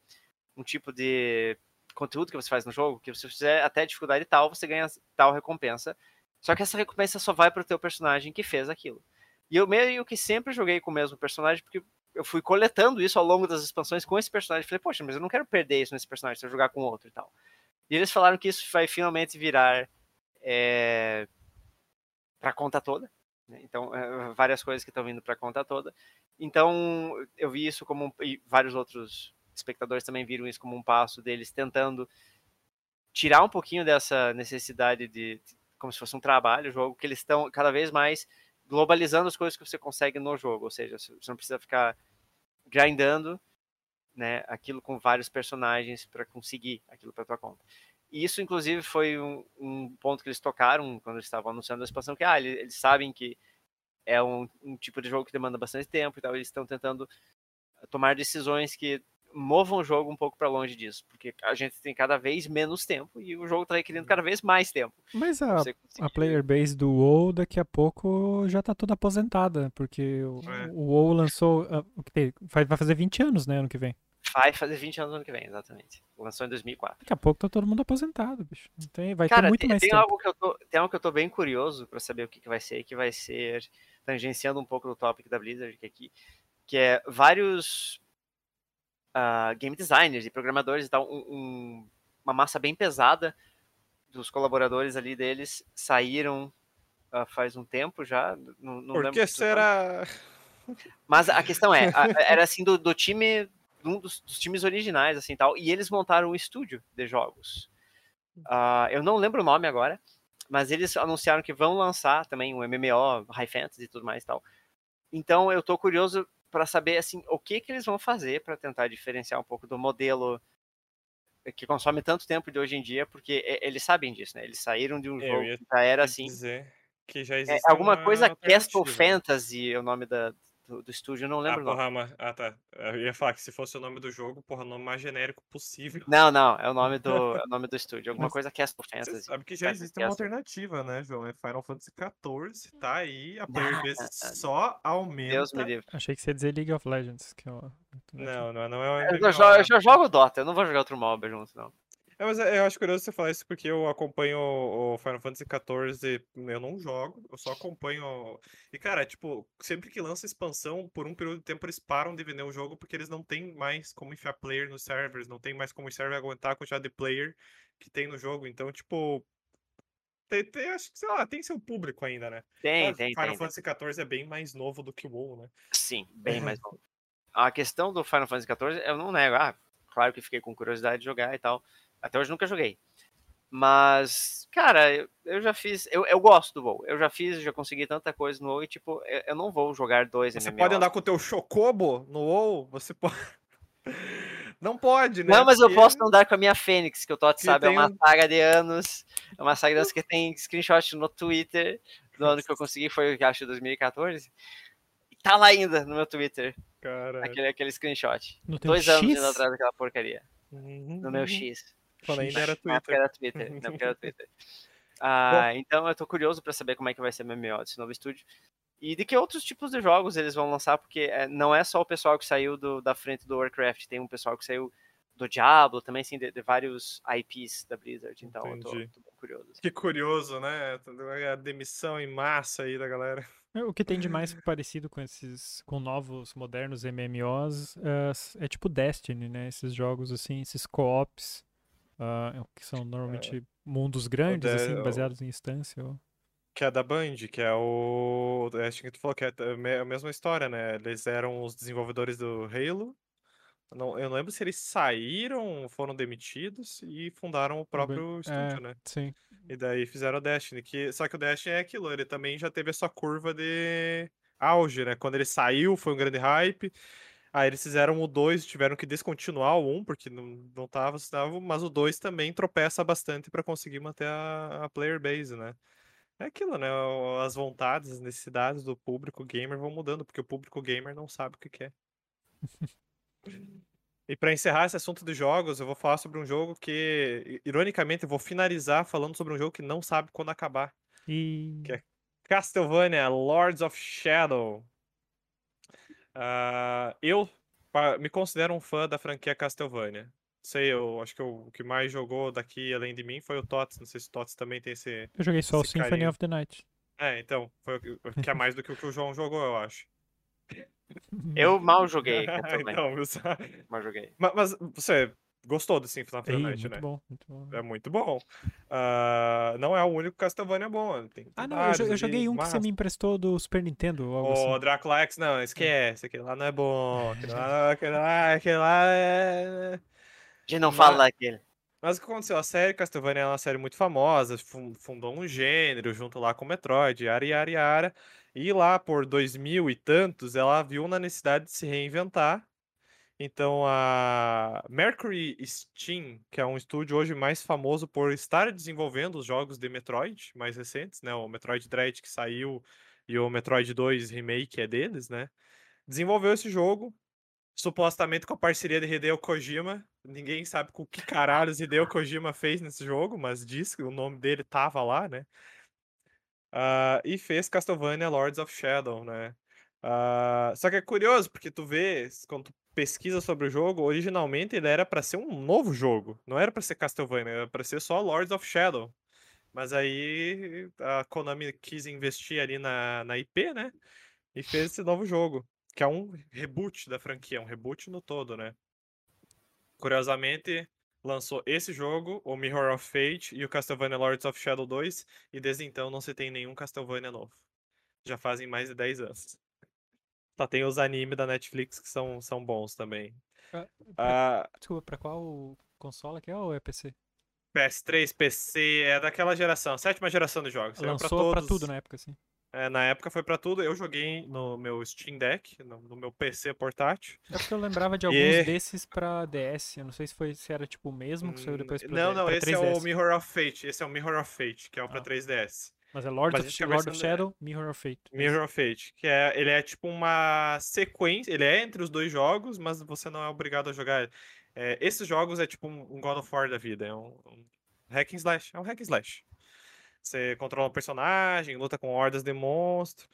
um tipo de conteúdo que você faz no jogo, que se você fizer até dificuldade tal, você ganha tal recompensa. Só que essa recompensa só vai pro teu personagem que fez aquilo. E eu meio que sempre joguei com o mesmo personagem, porque eu fui coletando isso ao longo das expansões com esse personagem. Falei, poxa, mas eu não quero perder isso nesse personagem se eu jogar com outro e tal. E eles falaram que isso vai finalmente virar é, pra conta toda. Né? Então, é, várias coisas que estão vindo pra conta toda. Então, eu vi isso como. E vários outros espectadores também viram isso como um passo deles tentando tirar um pouquinho dessa necessidade de, como se fosse um trabalho, o jogo, que eles estão cada vez mais globalizando as coisas que você consegue no jogo, ou seja, você não precisa ficar grindando, né, aquilo com vários personagens para conseguir aquilo para tua conta. E isso, inclusive, foi um, um, ponto que eles tocaram quando eles estavam anunciando a expansão, que ah, eles, eles sabem que é um, um, tipo de jogo que demanda bastante tempo e tal, eles estão tentando tomar decisões que movam o jogo um pouco para longe disso, porque a gente tem cada vez menos tempo e o jogo tá requerendo cada vez mais tempo. Mas a, a player base do WoW daqui a pouco já tá toda aposentada, porque o, é. o WoW lançou, uh, vai fazer 20 anos, né, ano que vem. Vai fazer 20 anos ano que vem, exatamente. Lançou em 2004. Daqui a pouco tá todo mundo aposentado, bicho. Tem, vai Cara, ter muito tem, mais tem tempo. Algo que eu tô, tem algo que eu tô bem curioso para saber o que, que vai ser, que vai ser tangenciando um pouco do tópico da Blizzard que aqui, que é vários uh, game designers e programadores e tal, um, um, uma massa bem pesada dos colaboradores ali deles saíram uh, faz um tempo já. Não, não Por que será? Mas a questão é, era assim do, do time, um dos, dos, times originais, assim tal, e eles montaram um estúdio de jogos. Uh, eu não lembro o nome agora, mas eles anunciaram que vão lançar também um MMO, High Fantasy e tudo mais e tal. Então eu tô curioso para saber assim o que que eles vão fazer para tentar diferenciar um pouco do modelo que consome tanto tempo de hoje em dia, porque eles sabem disso, né? Eles saíram de um jogo que já era assim. que já existe é, alguma coisa Castle Fantasy é o nome da, do, do estúdio, eu não lembro ah, porra, mas... ah, tá. Eu ia falar que se fosse o nome do jogo, porra, o nome mais genérico possível. Não, não, é o nome do, é o nome do estúdio. Alguma mas coisa Castle Fantasy. Você sabe que já existe Castle. uma alternativa, né, João? É Final Fantasy XIV, tá aí, a player base só aumenta. Deus me livre. Achei que você ia dizer League of Legends. Que eu... Não, não, não é. Eu, já, eu já jogo Dota, eu não vou jogar outro MOBA junto, não. É, mas eu acho curioso você falar isso porque eu acompanho o Final Fantasy XIV, eu não jogo, eu só acompanho. E, cara, tipo, sempre que lança expansão, por um período de tempo eles param de vender o jogo porque eles não tem mais como enfiar player nos servers, não tem mais como o server aguentar a quantidade de player que tem no jogo. Então, tipo, tem, tem, acho que, sei lá, tem seu público ainda, né? Tem, tem, Final tem. Fantasy XIV é bem mais novo do que o WoW, né? Sim, bem mais novo. A questão do Final Fantasy XIV, eu não nego. Ah, claro que fiquei com curiosidade de jogar e tal. Até hoje nunca joguei. Mas, cara, eu, eu já fiz. Eu, eu gosto do WoW. Eu já fiz, já consegui tanta coisa no WoW e, tipo, eu, eu não vou jogar dois Você MMOs. pode andar com o teu Chocobo no WoW? Você pode. Não pode, né? Não, mas eu posso andar com a minha Fênix, que o Totti sabe, é uma um- saga de anos. É uma saga de anos que tem screenshot no Twitter do ano que eu consegui, foi, eu acho, 2014. E tá lá ainda no meu Twitter, aquele, aquele screenshot. No Dois anos X? atrás daquela porcaria. Uhum. No meu X. Quando ainda era Na época Twitter. era Twitter. Na época era Twitter. Ah, então eu tô curioso pra saber como é que vai ser o MMO desse novo estúdio. E de que outros tipos de jogos eles vão lançar, porque é, não é só o pessoal que saiu do- da frente do Warcraft, tem um pessoal que saiu do Diablo, também sim, de, de vários IPs da Blizzard. Então eu tô, Entendi. tô bem curioso. Que curioso, né? A demissão em massa aí da galera. É, O que tem de mais parecido com esses, com novos, modernos MMOs é, s- é tipo Destiny, né? Esses jogos assim, esses co-ops, ah, que são normalmente mundos grandes, de- assim, baseados em instância. ou- Que é da Band, que é o. Acho que tu falou que é a me- a mesma história, né? Eles eram os desenvolvedores do Halo. Não, eu não lembro se eles saíram, foram demitidos e fundaram o próprio é, estúdio, né? Sim. E daí fizeram o Destiny. Que... Só que o Destiny é aquilo, ele também já teve a sua curva de auge, né? Quando ele saiu, foi um grande hype. Aí eles fizeram o 2, tiveram que descontinuar o 1, um, porque não, não tava, tava, mas o 2 também tropeça bastante para conseguir manter a, a player base, né? É aquilo, né? As vontades, as necessidades do público gamer vão mudando, porque o público gamer não sabe o que quer. E para encerrar esse assunto dos jogos, eu vou falar sobre um jogo que, ironicamente, eu vou finalizar falando sobre um jogo que não sabe quando acabar. E Que é Castlevania Lords of Shadow. Ah, eu me considero um fã da franquia Castlevania. Sei, eu acho que o o que mais jogou daqui além de mim foi o Tots. Não sei se o Tots também tem esse. eu joguei só o Symphony carinho. of the Night. É, então, foi o que é mais do que o que o João jogou, eu acho. Eu mal joguei, então, só? mal joguei. Ma- Mas, você gostou do Symphony of the Night, muito né? bom, muito bom. É muito bom. Ah, não é o único Castlevania bom. Tem Ah, não, eu, eu joguei um que você me emprestou do Super Nintendo, ou algo O assim. Dracula X, não, esquece. Aquele lá não é bom. Aquele lá, aquele lá, aquele lá é. A gente não Mas- fala daquele. Mas o que aconteceu? A série Castlevania é uma série muito famosa, fun- fundou um gênero junto lá com Metroid, yara, yara, yara. E lá por 2000 e tantos, ela viu na necessidade de se reinventar. Então a Mercury Steam, que é um estúdio hoje mais famoso por estar desenvolvendo os jogos de Metroid mais recentes, né? O Metroid Dread que saiu e o Metroid 2 Remake é deles, né? Desenvolveu esse jogo, supostamente com a parceria de Hideo Kojima. Ninguém sabe com que caralhos Hideo Kojima fez nesse jogo, mas diz que o nome dele tava lá, né? Ah, e fez Castlevania Lords of Shadow, né? Ah, só que é curioso, porque tu vê, quando tu pesquisa sobre o jogo, originalmente ele era pra ser um novo jogo. Não era pra ser Castlevania, era pra ser só Lords of Shadow. Mas aí a Konami quis investir ali na, na IP, né? E fez esse novo jogo, que é um reboot da franquia, um reboot no todo, né? Curiosamente, lançou esse jogo, o Mirror of Fate e o Castlevania Lords of Shadow 2, e desde então não se tem nenhum Castlevania novo. Já fazem mais de 10 anos. Só tem os animes da Netflix que são, são bons também. Ah, Ah, Desculpa, pra qual consola que é ou é PC? PS3, PC, é daquela geração, sétima geração de jogos. Lançou pra todos. tudo na época, assim. É, na época foi pra tudo. Eu joguei no meu Steam Deck, no, no meu PC portátil. É porque eu lembrava de alguns E- desses pra DS. Eu não sei se, foi, se era tipo o mesmo que saiu depois pra, Hum, não, não, pra esse é 3DS. o Mirror of Fate. Esse é o Mirror of Fate, que é o pra Ah. 3DS. Mas é Lord, of, é Lord of Shadow, Mirror of Fate. é? Mirror of Fate, que é, ele é tipo uma sequência, ele é entre os dois jogos, mas você não é obrigado a jogar. É, esses jogos é tipo um um God of War da vida, é um, um hack and slash, é um hack and slash. Você controla o personagem, luta com hordas de monstros.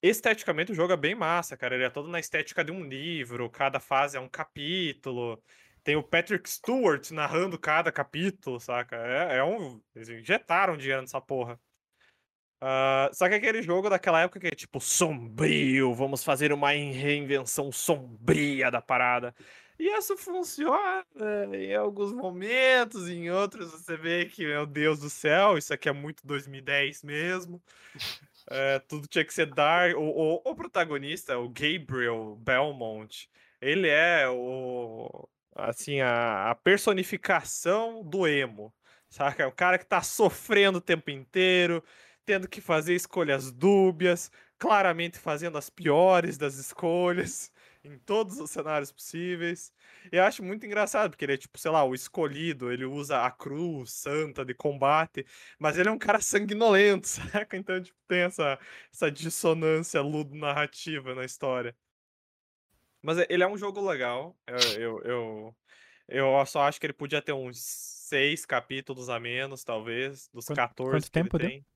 Esteticamente o jogo é bem massa, cara, ele é todo na estética de um livro, cada fase é um capítulo. Tem o Patrick Stewart narrando cada capítulo, saca? É, é um. Eles injetaram dinheiro nessa porra. Ah, só que aquele jogo daquela época que é tipo sombrio, vamos fazer uma reinvenção sombria da parada. E isso funciona em alguns momentos, em outros você vê que, meu Deus do céu, isso aqui é muito 2010 mesmo. É, tudo tinha que ser dark. O, o, o, protagonista, o Gabriel Belmont, ele é o assim a, a personificação do emo, saca? O cara que tá sofrendo o tempo inteiro, tendo que fazer escolhas dúbias, claramente fazendo as piores das escolhas em todos os cenários possíveis. E eu acho muito engraçado, porque ele é tipo, sei lá, o escolhido, ele usa a cruz santa de combate, mas ele é um cara sanguinolento, saca? Então, tipo, tem essa, essa dissonância ludo-narrativa na história. Mas é, ele é um jogo legal. Eu, eu, eu, eu, só acho que ele podia ter uns seis capítulos a menos, talvez, dos quanto, 14 quanto que tempo ele tem.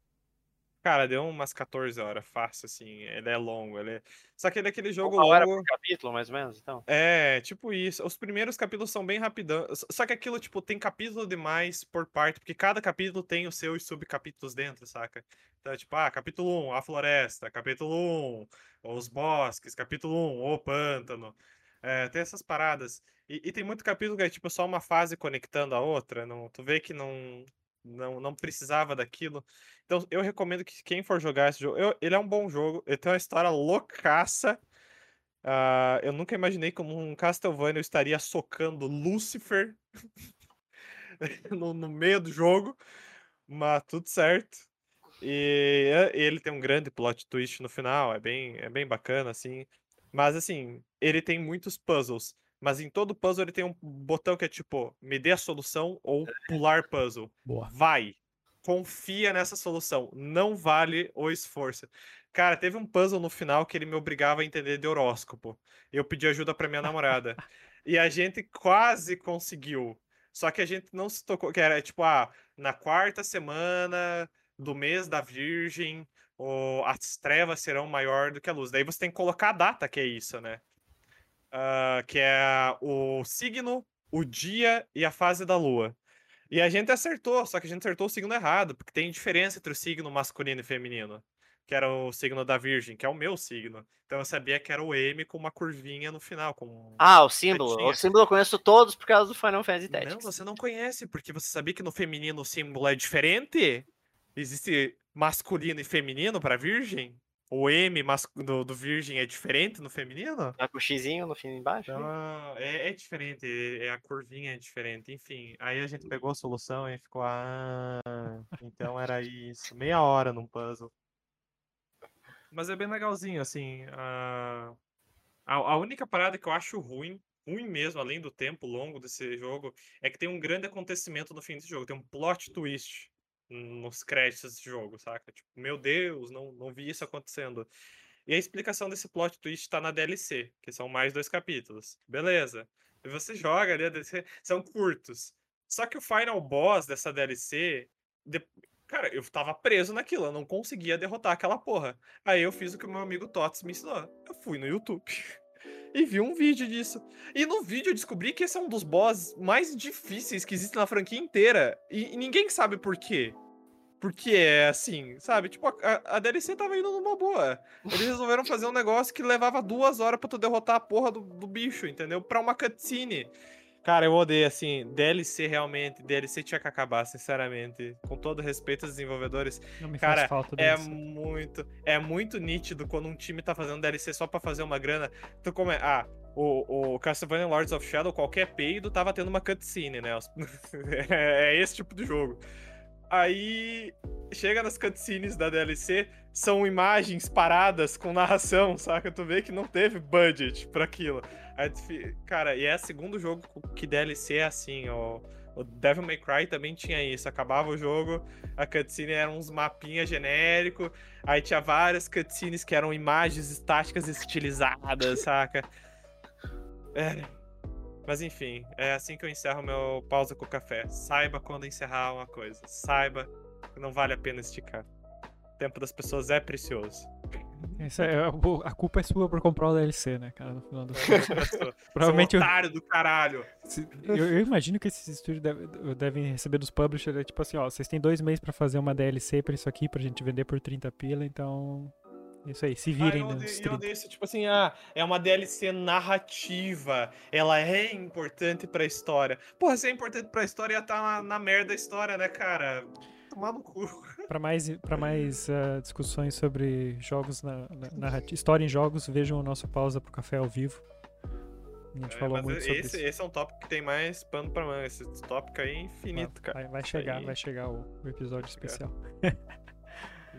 Cara, deu umas 14 horas, fácil, assim. Ele é longo. Ele é... Só que ele é aquele jogo Uma longo. Hora por capítulo, mais ou menos, então. É, tipo isso. Os primeiros capítulos são bem rapidão. Só que aquilo, tipo, tem capítulo demais por parte, porque cada capítulo tem os seus subcapítulos dentro, saca? Então, tipo, ah, capítulo 1, a floresta. Capítulo 1, os bosques. Capítulo 1, o pântano. É, tem essas paradas. E, e, tem muito capítulo que é, tipo, só uma fase conectando a outra. Não, tu vê que não, não, não precisava daquilo. Então, eu recomendo que quem for jogar esse jogo, eu, ele é um bom jogo, ele tem uma história loucaça. Uh, eu nunca imaginei como um Castlevania eu estaria socando Lucifer no, no, meio do jogo, mas tudo certo. E ele tem um grande plot twist no final, é bem, é bem bacana, assim. Mas, assim, ele tem muitos puzzles. Mas em todo puzzle ele tem um botão que é tipo, me dê a solução ou pular puzzle. Boa. Vai confia nessa solução. Não vale o esforço. Cara, teve um puzzle no final que ele me obrigava a entender de horóscopo. Eu pedi ajuda para minha namorada. e a gente quase conseguiu. Só que a gente não se tocou. Que era tipo, ah, na quarta semana do mês da Virgem, o, as trevas serão maior do que a luz. Daí você tem que colocar a data, que é isso, né? Uh, que é o signo, o dia e a fase da lua. E a gente acertou, só que a gente acertou o signo errado, porque tem diferença entre o signo masculino e feminino. Que era o signo da Virgem, que é o meu signo. Então eu sabia que era o M com uma curvinha no final. Com ah, o símbolo. O símbolo eu conheço todos por causa do Final Fantasy Tactics. Não, você não conhece, porque você sabia que no feminino o símbolo é diferente? Existe masculino e feminino para Virgem? O M do, do Virgem é diferente no feminino? É com o xizinho no fim embaixo? Então, é, é, diferente, é, a curvinha é diferente. Enfim, aí a gente pegou a solução e ficou, ah, então era isso. Meia hora num puzzle. Mas é bem legalzinho, assim. A, a, a única parada que eu acho ruim, ruim mesmo, além do tempo longo desse jogo, é que tem um grande acontecimento no fim desse jogo. Tem um plot twist nos créditos desse jogo, saca? Tipo, meu Deus, não, não vi isso acontecendo. E a explicação desse plot twist tá na DLC, que são mais dois capítulos. Beleza. E você joga ali DLC, são curtos. Só que o final boss dessa DLC, de... cara, eu tava preso naquilo, eu não conseguia derrotar aquela porra. Aí eu fiz o que o meu amigo Tots me ensinou. Eu fui no YouTube. e vi um vídeo disso. E no vídeo eu descobri que esse é um dos boss mais difíceis que existe na franquia inteira. E, e ninguém sabe por quê. Porque é assim, sabe? Tipo, a, a, DLC tava indo numa boa. Eles resolveram fazer um negócio que levava duas horas pra tu derrotar a porra do, do bicho, entendeu? Pra uma cutscene. Cara, eu odeio, assim, DLC realmente, DLC tinha que acabar, sinceramente. Com todo respeito aos desenvolvedores. Não me Cara, faz falta é muito, é muito nítido quando um time tá fazendo DLC só pra fazer uma grana. Tu como é, ah, o, o Castlevania Lords of Shadow, qualquer peido tava tendo uma cutscene, né? é, é esse tipo de jogo. Aí chega nas cutscenes da DLC, são imagens paradas com narração, saca? Tu vê que não teve budget para aquilo. Aí, cara, e é o segundo jogo que DLC é assim, ó. O Devil May Cry também tinha isso. Acabava o jogo, a cutscene eram uns mapinhas genéricos, aí tinha várias cutscenes que eram imagens estáticas estilizadas, saca? É, mas enfim, é assim que eu encerro meu pausa com o café. Saiba quando encerrar uma coisa. Saiba que não vale a pena esticar. O tempo das pessoas é precioso. É, a culpa é sua por comprar o DLC, né, cara? No final do Provavelmente. otário do caralho. Eu, eu, imagino que esses estúdios devem, devem receber dos publishers, é tipo assim, ó, vocês têm dois meses pra fazer uma DLC pra isso aqui, pra gente vender por 30 pila, então Isso aí, se Ah, virem eu, nos odeio, eu 30. odeio isso, tipo assim, ah, é uma DLC narrativa, ela é importante pra história. Porra, se é importante pra história, ia estar na, na merda a história, né, cara? Tomar no cu. Para mais, pra mais ah, discussões sobre jogos na, na, narrati- história em jogos, vejam o nosso pausa pro café ao vivo. A gente É, falou muito sobre esse, isso. esse é um tópico que tem mais pano pra manga. Esse tópico aí é infinito, cara. Vai, vai Isso chegar, aí. vai chegar o, o episódio chegar. especial.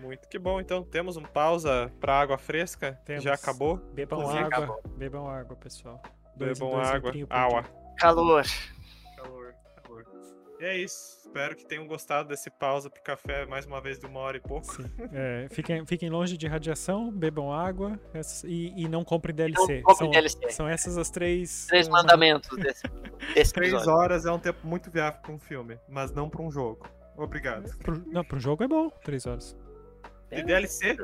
Muito que bom. Então, temos um pausa pra água fresca. Temos. Já acabou. Bebam água, acabou. bebam água, pessoal. Dois Bebam dois água. Água. calor. E é isso. Espero que tenham gostado desse pausa pro café mais uma vez de uma hora e pouco. Sim. É, fiquem, fiquem longe de radiação, bebam água essas- e, e não comprem DLC. comprem são, DLC. são essas as três. Três mandamentos desse, desse Três episódio. horas é um tempo muito viável pra um filme, mas não pra um jogo. Obrigado. Pro, não, pro jogo é bom, três horas. E DLC?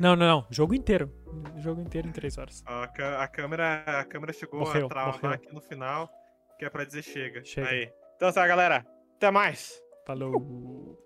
Não, não, não. Jogo inteiro. Jogo inteiro em três horas. A, a câmera, a câmera chegou Morreu, a travar morreu. aqui no final, que é pra dizer chega. Chega. Aí. Então tá, galera. Até mais. Falou.